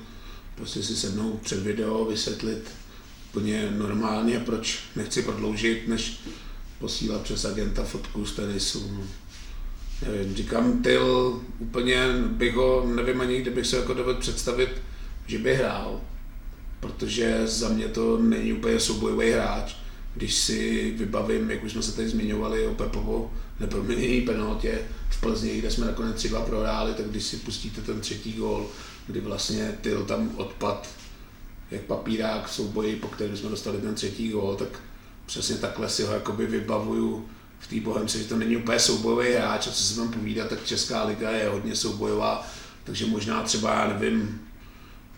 Prostě si sednout před video, vysvětlit úplně normálně, proč nechci prodloužit, než posílat přes agenta fotku z tenisu. Nevím, říkám, Tyl, úplně bych ho, nevím ani, kde bych se jako dovedl představit, že by hrál. Protože za mě to není úplně soubojový hráč. Když si vybavím, jak už jsme se tady zmiňovali o Pepovo neproměněný penaltě v Plzni, kde jsme nakonec 3 prohráli, tak když si pustíte ten třetí gól, kdy vlastně Tyl tam odpad jak papírák v souboji, po kterém jsme dostali ten třetí gól, tak přesně takhle si ho jakoby vybavuju v té Bohemce, že to není úplně soubojový hráč a co si budeme povídat, tak Česká liga je hodně soubojová, takže možná třeba, já nevím,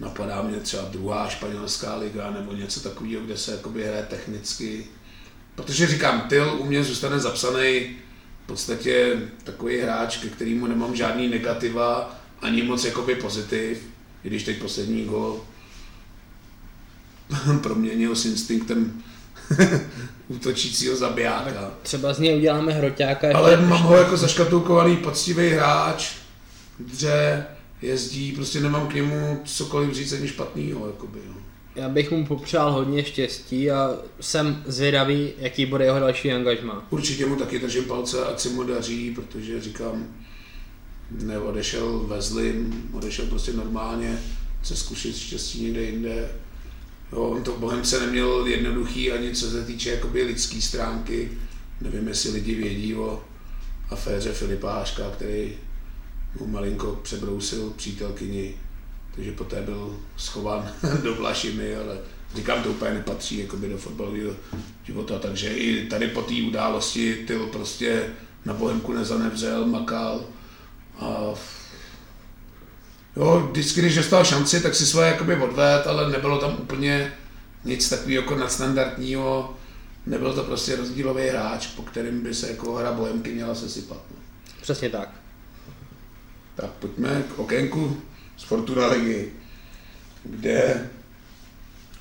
napadá mě třeba druhá španělská liga nebo něco takového, kde se jakoby hraje technicky. Protože říkám, Tyl u mě zůstane zapsaný podstatě takový hráč, ke kterému nemám žádný negativa, ani moc jakoby pozitiv, i když teď poslední gol proměnil s instinktem útočícího zabijáka. Třeba z něj uděláme hroťáka. Ale ještě- mám ho jako zaškatulkovaný poctivý hráč, v hře, jezdí, prostě nemám k němu cokoliv říct ani špatného, jakoby, no. Já bych mu popřál hodně štěstí a jsem zvědavý, jaký bude jeho další angažma. Určitě mu taky držím palce, ať se mu daří, protože říkám, neodešel ve zlým, odešel prostě normálně, se zkusit štěstí někde jinde. Jo, on to Bohemce neměl jednoduchý ani co se týče jakoby lidský stránky. Nevím, jestli lidi vědí o aféře Filipa Háška, který mu malinko přebrousil přítelkyni, takže poté byl schován do Vlašimy, ale říkám, to úplně nepatří jakoby do fotbalového života, takže i tady po té události Tyl prostě na Bohemku nezanevřel, makal a jo, vždycky, když dostal šanci, tak si svoje jakoby odved, ale nebylo tam úplně nic takového jako nadstandardního, nebyl to prostě rozdílový hráč, po kterým by se jako hra Bohemky měla sesypat. No. Přesně tak. Tak pojďme k okénku z Fortuna ligy, kde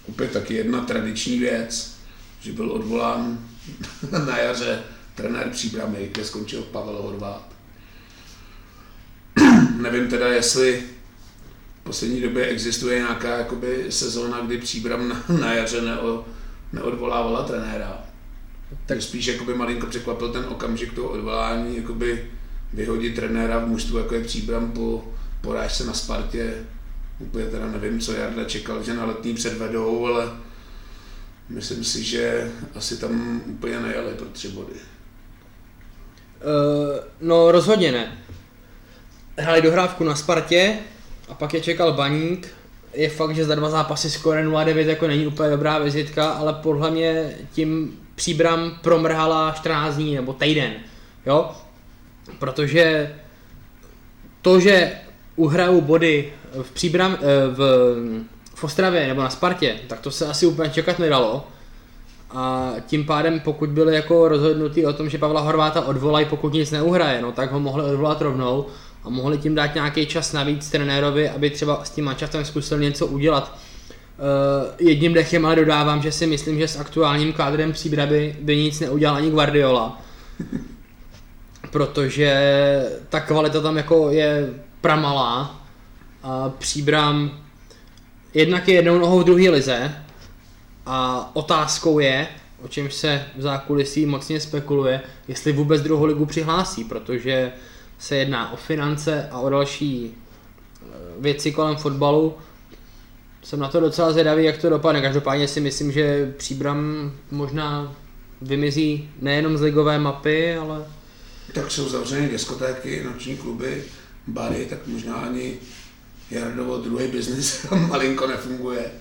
opět taky jedna tradiční věc, že byl odvolán na jaře trenér Příbramy, kde skončil Pavel Horvát. Nevím teda, jestli v poslední době existuje nějaká jakoby, sezóna, kdy Příbram na, na jaře neo, neodvolávala trenéra. Tak spíš jakoby malinko překvapil ten okamžik toho odvolání, jakoby vyhodit trenéra v mužstvu, jako je Příbram po porážce na Spartě. Úplně teda nevím, co Jarda čekal, že na letní předvedou, ale myslím si, že asi tam úplně nejeli pro tři body. Uh, no rozhodně ne. Hráli dohrávku na Spartě a pak je čekal Baník. Je fakt, že za dva zápasy skore 0-9 jako není úplně dobrá vizitka, ale podle mě tím příbram promrhala 14 dní nebo týden. Jo? Protože to, že uhrajou body v, příbram, eh, v, v Ostravě nebo na Spartě, tak to se asi úplně čekat nedalo. A tím pádem, pokud byli jako rozhodnutí o tom, že Pavla Horváta odvolají, pokud nic neuhraje, no, tak ho mohli odvolat rovnou a mohli tím dát nějaký čas navíc trenérovi, aby třeba s tím mančaftem zkusil něco udělat. Uh, jedním dechem ale dodávám, že si myslím, že s aktuálním kádrem příbraby by nic neudělal ani Guardiola. Protože ta kvalita tam jako je pramalá a příbram jednak je jednou nohou v druhé lize a otázkou je, o čem se v zákulisí mocně spekuluje, jestli vůbec druhou ligu přihlásí, protože se jedná o finance a o další eh, věci kolem fotbalu. Jsem na to docela zvědavý, jak to dopadne. Každopádně si myslím, že Příbram možná vymizí nejenom z ligové mapy, ale... Tak jsou zavřeny diskotéky, noční kluby, bary, tak možná ani Jardovo druhý biznis malinko nefunguje.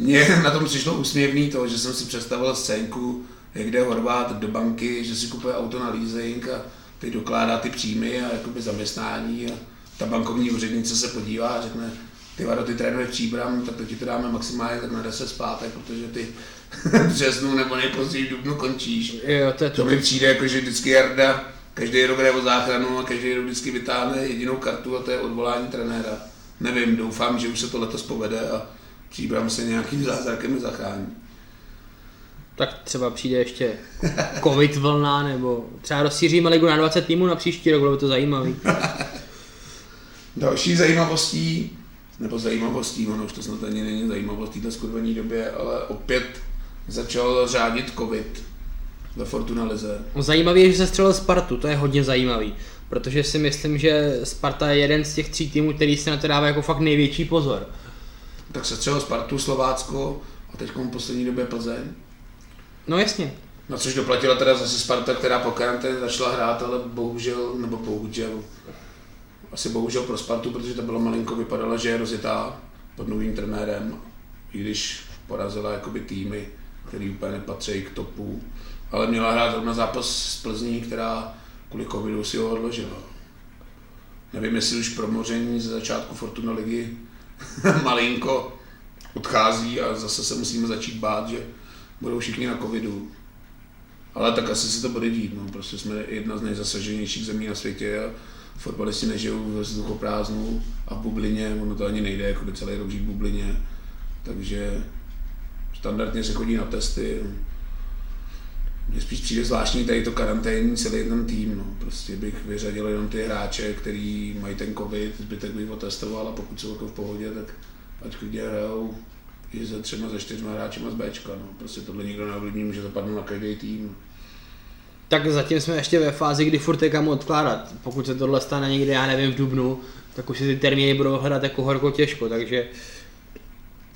Mně na tom přišlo úsměvný to, že jsem si představil scénku, jak jde Horvát do banky, že si kupuje auto na leasing a teď dokládá ty příjmy a jakoby zaměstnání a ta bankovní úřednice se podívá a řekne, ty vado, ty trénuješ příbram, tak to ti to dáme maximálně tak na 10 zpátek, protože ty v březnu nebo nejpozději v dubnu končíš. Jo, to, je to. to mi přijde jako, že vždycky Jarda každý rok jde o záchranu a každý rok vždycky vytáhne jedinou kartu a to je odvolání trenéra. Nevím, doufám, že už se to letos povede a příbram se nějakým zázrakem zachrání. Tak třeba přijde ještě covid vlna, nebo třeba rozšíříme ligu na 20 týmů na příští rok, bylo by to zajímavý. Další zajímavostí, nebo zajímavostí, ono už to snad ani není zajímavost v této skurvené době, ale opět začal řádit covid ve Fortuna Lize. Zajímavé je, že se střelil Spartu, to je hodně zajímavý, protože si myslím, že Sparta je jeden z těch tří týmů, který se na to dává jako fakt největší pozor. Tak se střelil Spartu, Slovácko a teď v poslední době Plzeň. No jasně. No což doplatila teda zase Sparta, která po karanténě začala hrát, ale bohužel, nebo bohužel, asi bohužel pro Spartu, protože to bylo malinko, vypadalo, že je rozjetá pod novým trenérem, i když porazila jakoby týmy, který úplně nepatří k topu, ale měla hrát na zápas s Plzní, která kvůli covidu si ho odložila. Nevím, jestli už promoření ze začátku Fortuna ligy malinko odchází a zase se musíme začít bát, že budou všichni na covidu. Ale tak asi se to bude dít, no. prostě jsme jedna z nejzasaženějších zemí na světě a fotbalisti nežijou ve vzduchoprázdnu a v bublině, ono to ani nejde jako celý rok žít v bublině, takže standardně se chodí na testy. Mně spíš přijde zvláštní tady to karanténní celý ten tým. No. Prostě bych vyřadil jenom ty hráče, který mají ten covid, zbytek bych otestoval a pokud jsou jako v pohodě, tak ať klidně hrajou i se třema, ze čtyřma hráčima z Bčka. No. Prostě tohle nikdo neovlivní, může zapadnout na každý tým. Tak zatím jsme ještě ve fázi, kdy furt je kam odkládat. Pokud se tohle stane někde, já nevím, v Dubnu, tak už si ty termíny budou hledat jako horko těžko, takže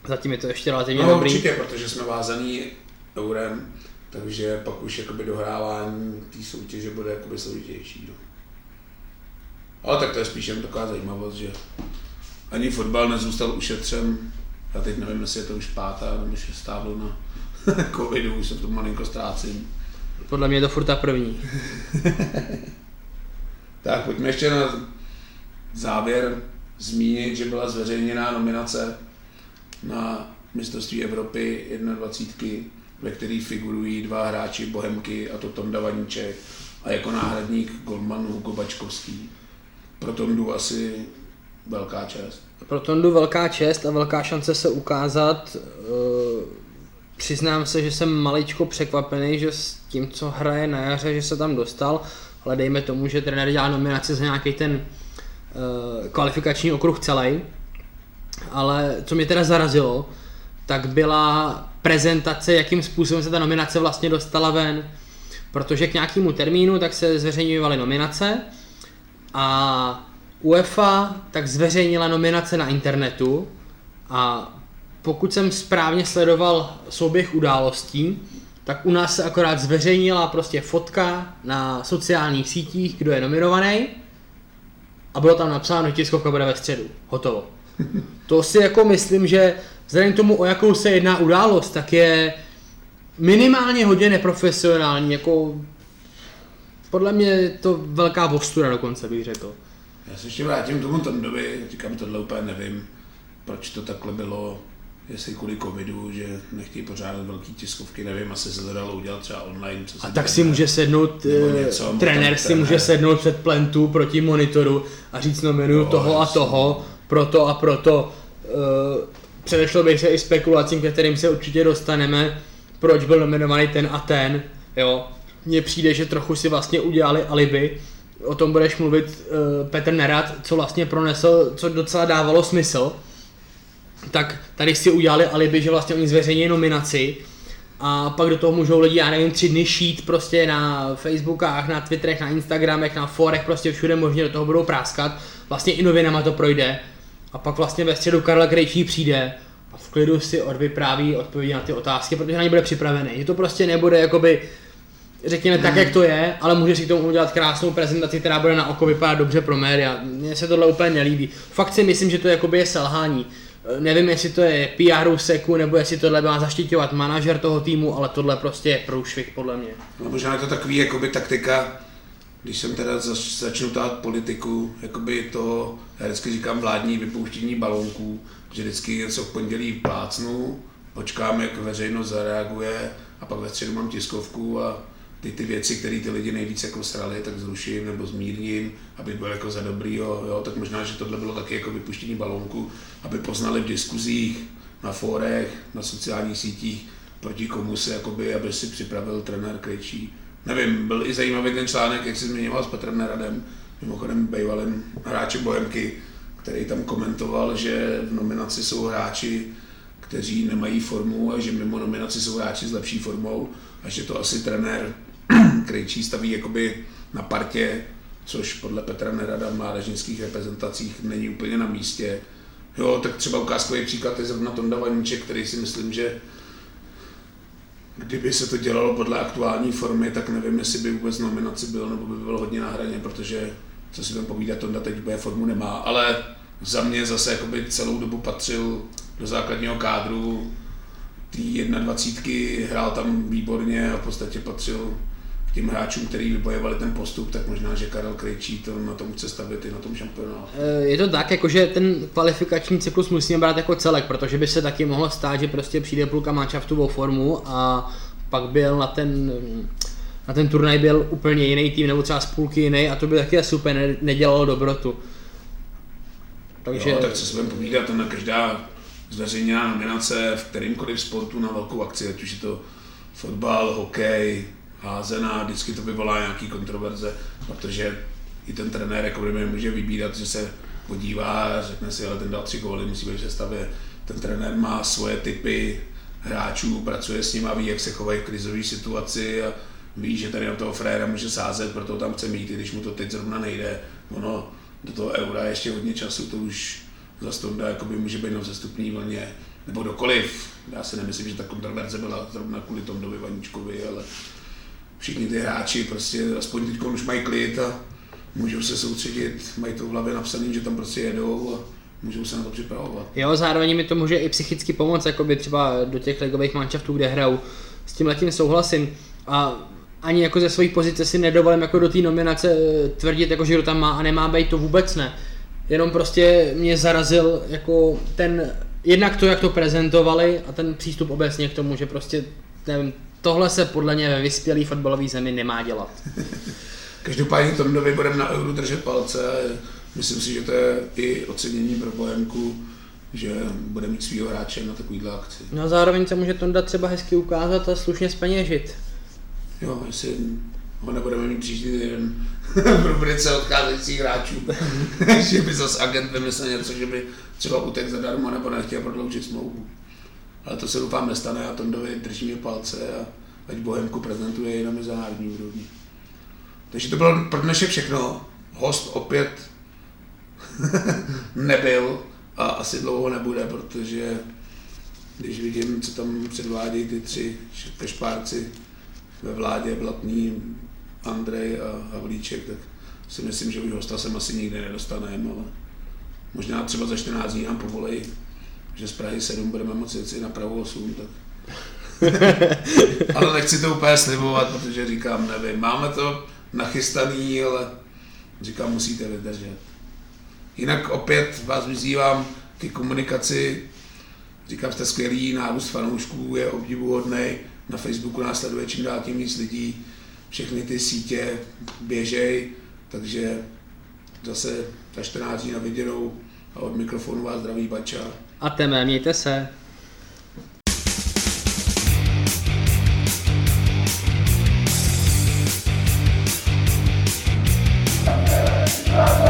zatím je to ještě relativně no, dobrý. určitě, protože jsme vázaný eurem, takže pak už jakoby dohrávání té soutěže bude jakoby složitější. No. Ale tak to je spíš jen taková zajímavost, že ani fotbal nezůstal ušetřen. Já teď nevím, jestli je to už pátá nebo šestá vlna covidu, už se to malinko ztrácím. Podle mě je to furt ta první. Tak pojďme ještě na závěr zmínit, že byla zveřejněná nominace na mistrovství Evropy 21, ve který figurují dva hráči Bohemky, a to Tonda Vaníček a jako náhradník golman Hugo Bačkovský. Pro Tondu asi velká čest. Pro Tondu velká čest a velká šance se ukázat. Eh, Přiznám se, že jsem maličko překvapený, že s tím, co hraje na jaře, že se tam dostal, ale dejme tomu, že trenér dělá nominaci za nějaký ten eh, kvalifikační okruh celý. Ale co mě teda zarazilo, tak byla prezentace, jakým způsobem se ta nominace vlastně dostala ven. Protože k nějakému termínu tak se zveřejňovaly nominace a UEFA tak zveřejnila nominace na internetu a pokud jsem správně sledoval souběh událostí, tak u nás se akorát zveřejnila prostě fotka na sociálních sítích, kdo je nominovaný a bylo tam napsáno, tiskovka bude ve středu. Hotovo. To si jako myslím, že vzhledem k tomu, o jakou se jedná událost, tak je minimálně hodně neprofesionální, jako podle mě je to velká vostura dokonce bych řekl. Já se ještě vrátím k tomu Tondovi, říkám, tohle úplně nevím, proč to takhle bylo, jestli kvůli covidu, že nechtějí pořádat velký tiskovky, nevím, asi se to dalo udělat třeba online. Co A tak si může sednout, eh, něco, trenér si trenér. může sednout před plentu proti monitoru a říct nominuju No, toho a jasně. toho, proto a proto. Uh, předešlo bych se i spekulacím, ke kterým se určitě dostaneme, proč byl nominovaný ten a ten, jo. Mně přijde, že trochu si vlastně udělali alibi, o tom budeš mluvit uh, Petr Nerad, co vlastně pronesl, co docela dávalo smysl, tak tady si udělali alibi, že vlastně oni zveřejní nominaci a pak do toho můžou lidi, já nevím, tři dny šít prostě na Facebookách, na Twitterech, na Instagramech, na forech, prostě všude možně do toho budou práskat. Vlastně i novinama to projde. A pak vlastně ve středu Karla Krejčí přijde a v klidu si odvypráví odpovědi na ty otázky, protože na ně bude připravený. Že to prostě nebude jakoby řekněme tak, jak to je, ale může si k tomu udělat krásnou prezentaci, která bude na oko vypadat dobře pro média. Mně se tohle úplně nelíbí. Fakt si myslím, že to jakoby je selhání. Eh, Nevím, jestli to je PR seku, nebo jestli tohle má zaštiťovat manažer toho týmu, ale tohle prostě je průšvih podle mě. No, možná je to takový jakoby taktika, když jsem teda zač, začnu tát politiku, jakoby to, já vždycky říkám vládní vypouštění balónků, že vždycky něco v pondělí plácnu, počkám, jak veřejnost zareaguje a pak ve středu mám tiskovku a ty, ty věci, které ty lidi nejvíc jako srali, tak zruším nebo zmírním, aby byl jako za dobrýho, jo, tak možná, že tohle bylo taky jako vypuštění balónku, aby poznali v diskuzích, na fórech, na sociálních sítích, proti komu se, jakoby, aby si připravil trenér Krejčí. Nevím, byl i zajímavý ten článek, jak jsi zmiňoval s Petrem Neradem, mimochodem bývalým hráčem Bohemky, který tam komentoval, že v nominaci jsou hráči, kteří nemají formu a že mimo nominaci jsou hráči s lepší formou a že to asi trenér Krejčí staví jakoby na partě, což podle Petra Nerada v mládežnických reprezentacích není úplně na místě. Jo, tak třeba ukázkový příklad je zrovna Tonda Vaníček, který si myslím, že kdyby se to dělalo podle aktuální formy, tak nevím, jestli by vůbec nominaci byl, nebo by byl hodně na hraně, protože co si budeme povídat, Tonda teď bude formu nemá, ale za mě zase jakoby celou dobu patřil do základního kádru té 21, hrál tam výborně a v podstatě patřil těm hráčům, který vybojovali ten postup, tak možná, že Karel Krejčí to na tom chce stavit i na tom šampionátu. Eh, Je to tak, jakože ten kvalifikační cyklus musíme brát jako celek, protože by se taky mohlo stát, že prostě přijde půlka manšaftu o formu a pak byl na ten, na ten turnaj byl úplně jiný tým, nebo třeba z půlky jiný a to by taky super ne- nedělalo dobrotu. Takže Jo, tak co si budeme povídat, na každá zveřejněná nominace v kterýmkoliv sportu na velkou akci, ať už je to fotbal, hokej, házená, vždycky to vyvolá nějaký kontroverze, protože i ten trenér jako může vybírat, že se podívá a řekne si, ale ten dal tři góly, musí být v sestavě. Ten trenér má svoje typy hráčů, pracuje s nimi a ví, jak se chovají v krizové situaci a ví, že tady na toho fréra může sázet, proto tam chce mít, i když mu to teď zrovna nejde. Ono do toho eura je ještě hodně času, to už za Stonda jakoby může být na vzestupní vlně, nebo dokoliv. Já si nemyslím, že ta kontroverze byla zrovna kvůli Tondovi Vaníčkovi, ale všichni ty hráči prostě aspoň teď už mají klid a můžou se soustředit, mají to v hlavě napsané, že tam prostě jedou a můžou se na to připravovat. Jo, zároveň mi to může i psychicky pomoct, jako by třeba do těch ligových manšaftů, kde hrajou. S tím letím souhlasím. A ani jako ze své pozice si nedovolím jako do té nominace eh, tvrdit, jako, že kdo tam má a nemá být, to vůbec ne. Jenom prostě mě zarazil jako ten, jednak to, jak to prezentovali a ten přístup obecně k tomu, že prostě, nevím, tohle se podle mě ve vyspělý fotbalový zemi nemá dělat. Každopádně Tondovi budeme na euro držet palce. Myslím si, že to je i ocenění pro Bohemku, že bude mít svýho hráče na takovýhle akci. No a zároveň se může Tonda třeba hezky ukázat a slušně speněžit. Jo, jestli ho nebudeme mít příští týden v rubrice odcházejících hráčů, že by zase agent vymyslel něco, že by třeba utek zadarmo nebo nechtěl prodloužit smlouvu. Ale to se doufám nestane a Tondovi držíme palce a ať Bohemku prezentuje i na mezinárodní úrovni. Takže to bylo pro dnešek všechno. Host opět nebyl a asi dlouho nebude, protože když vidím, co tam předvádí ty tři kešpárci ve vládě, Blatný, Andrej a Havlíček, tak si myslím, že už hosta sem asi nikdy nedostaneme, ale možná třeba za 14 dní nám povolej, že z Prahy 7 budeme moci jít na Prahu 8, tak ale nechci to úplně slibovat, protože říkám, nevím, máme to nachystaný, ale říkám, musíte vydržet. Jinak opět vás vyzývám k komunikaci. Říkám, jste skvělý, nárůst fanoušků je obdivuhodný. Na Facebooku nás sleduje čím dál tím víc lidí. Všechny ty sítě běžej, takže zase za 14 dní na viděnou a od mikrofonu vás zdraví Bača a Teme, mějte se. Uh...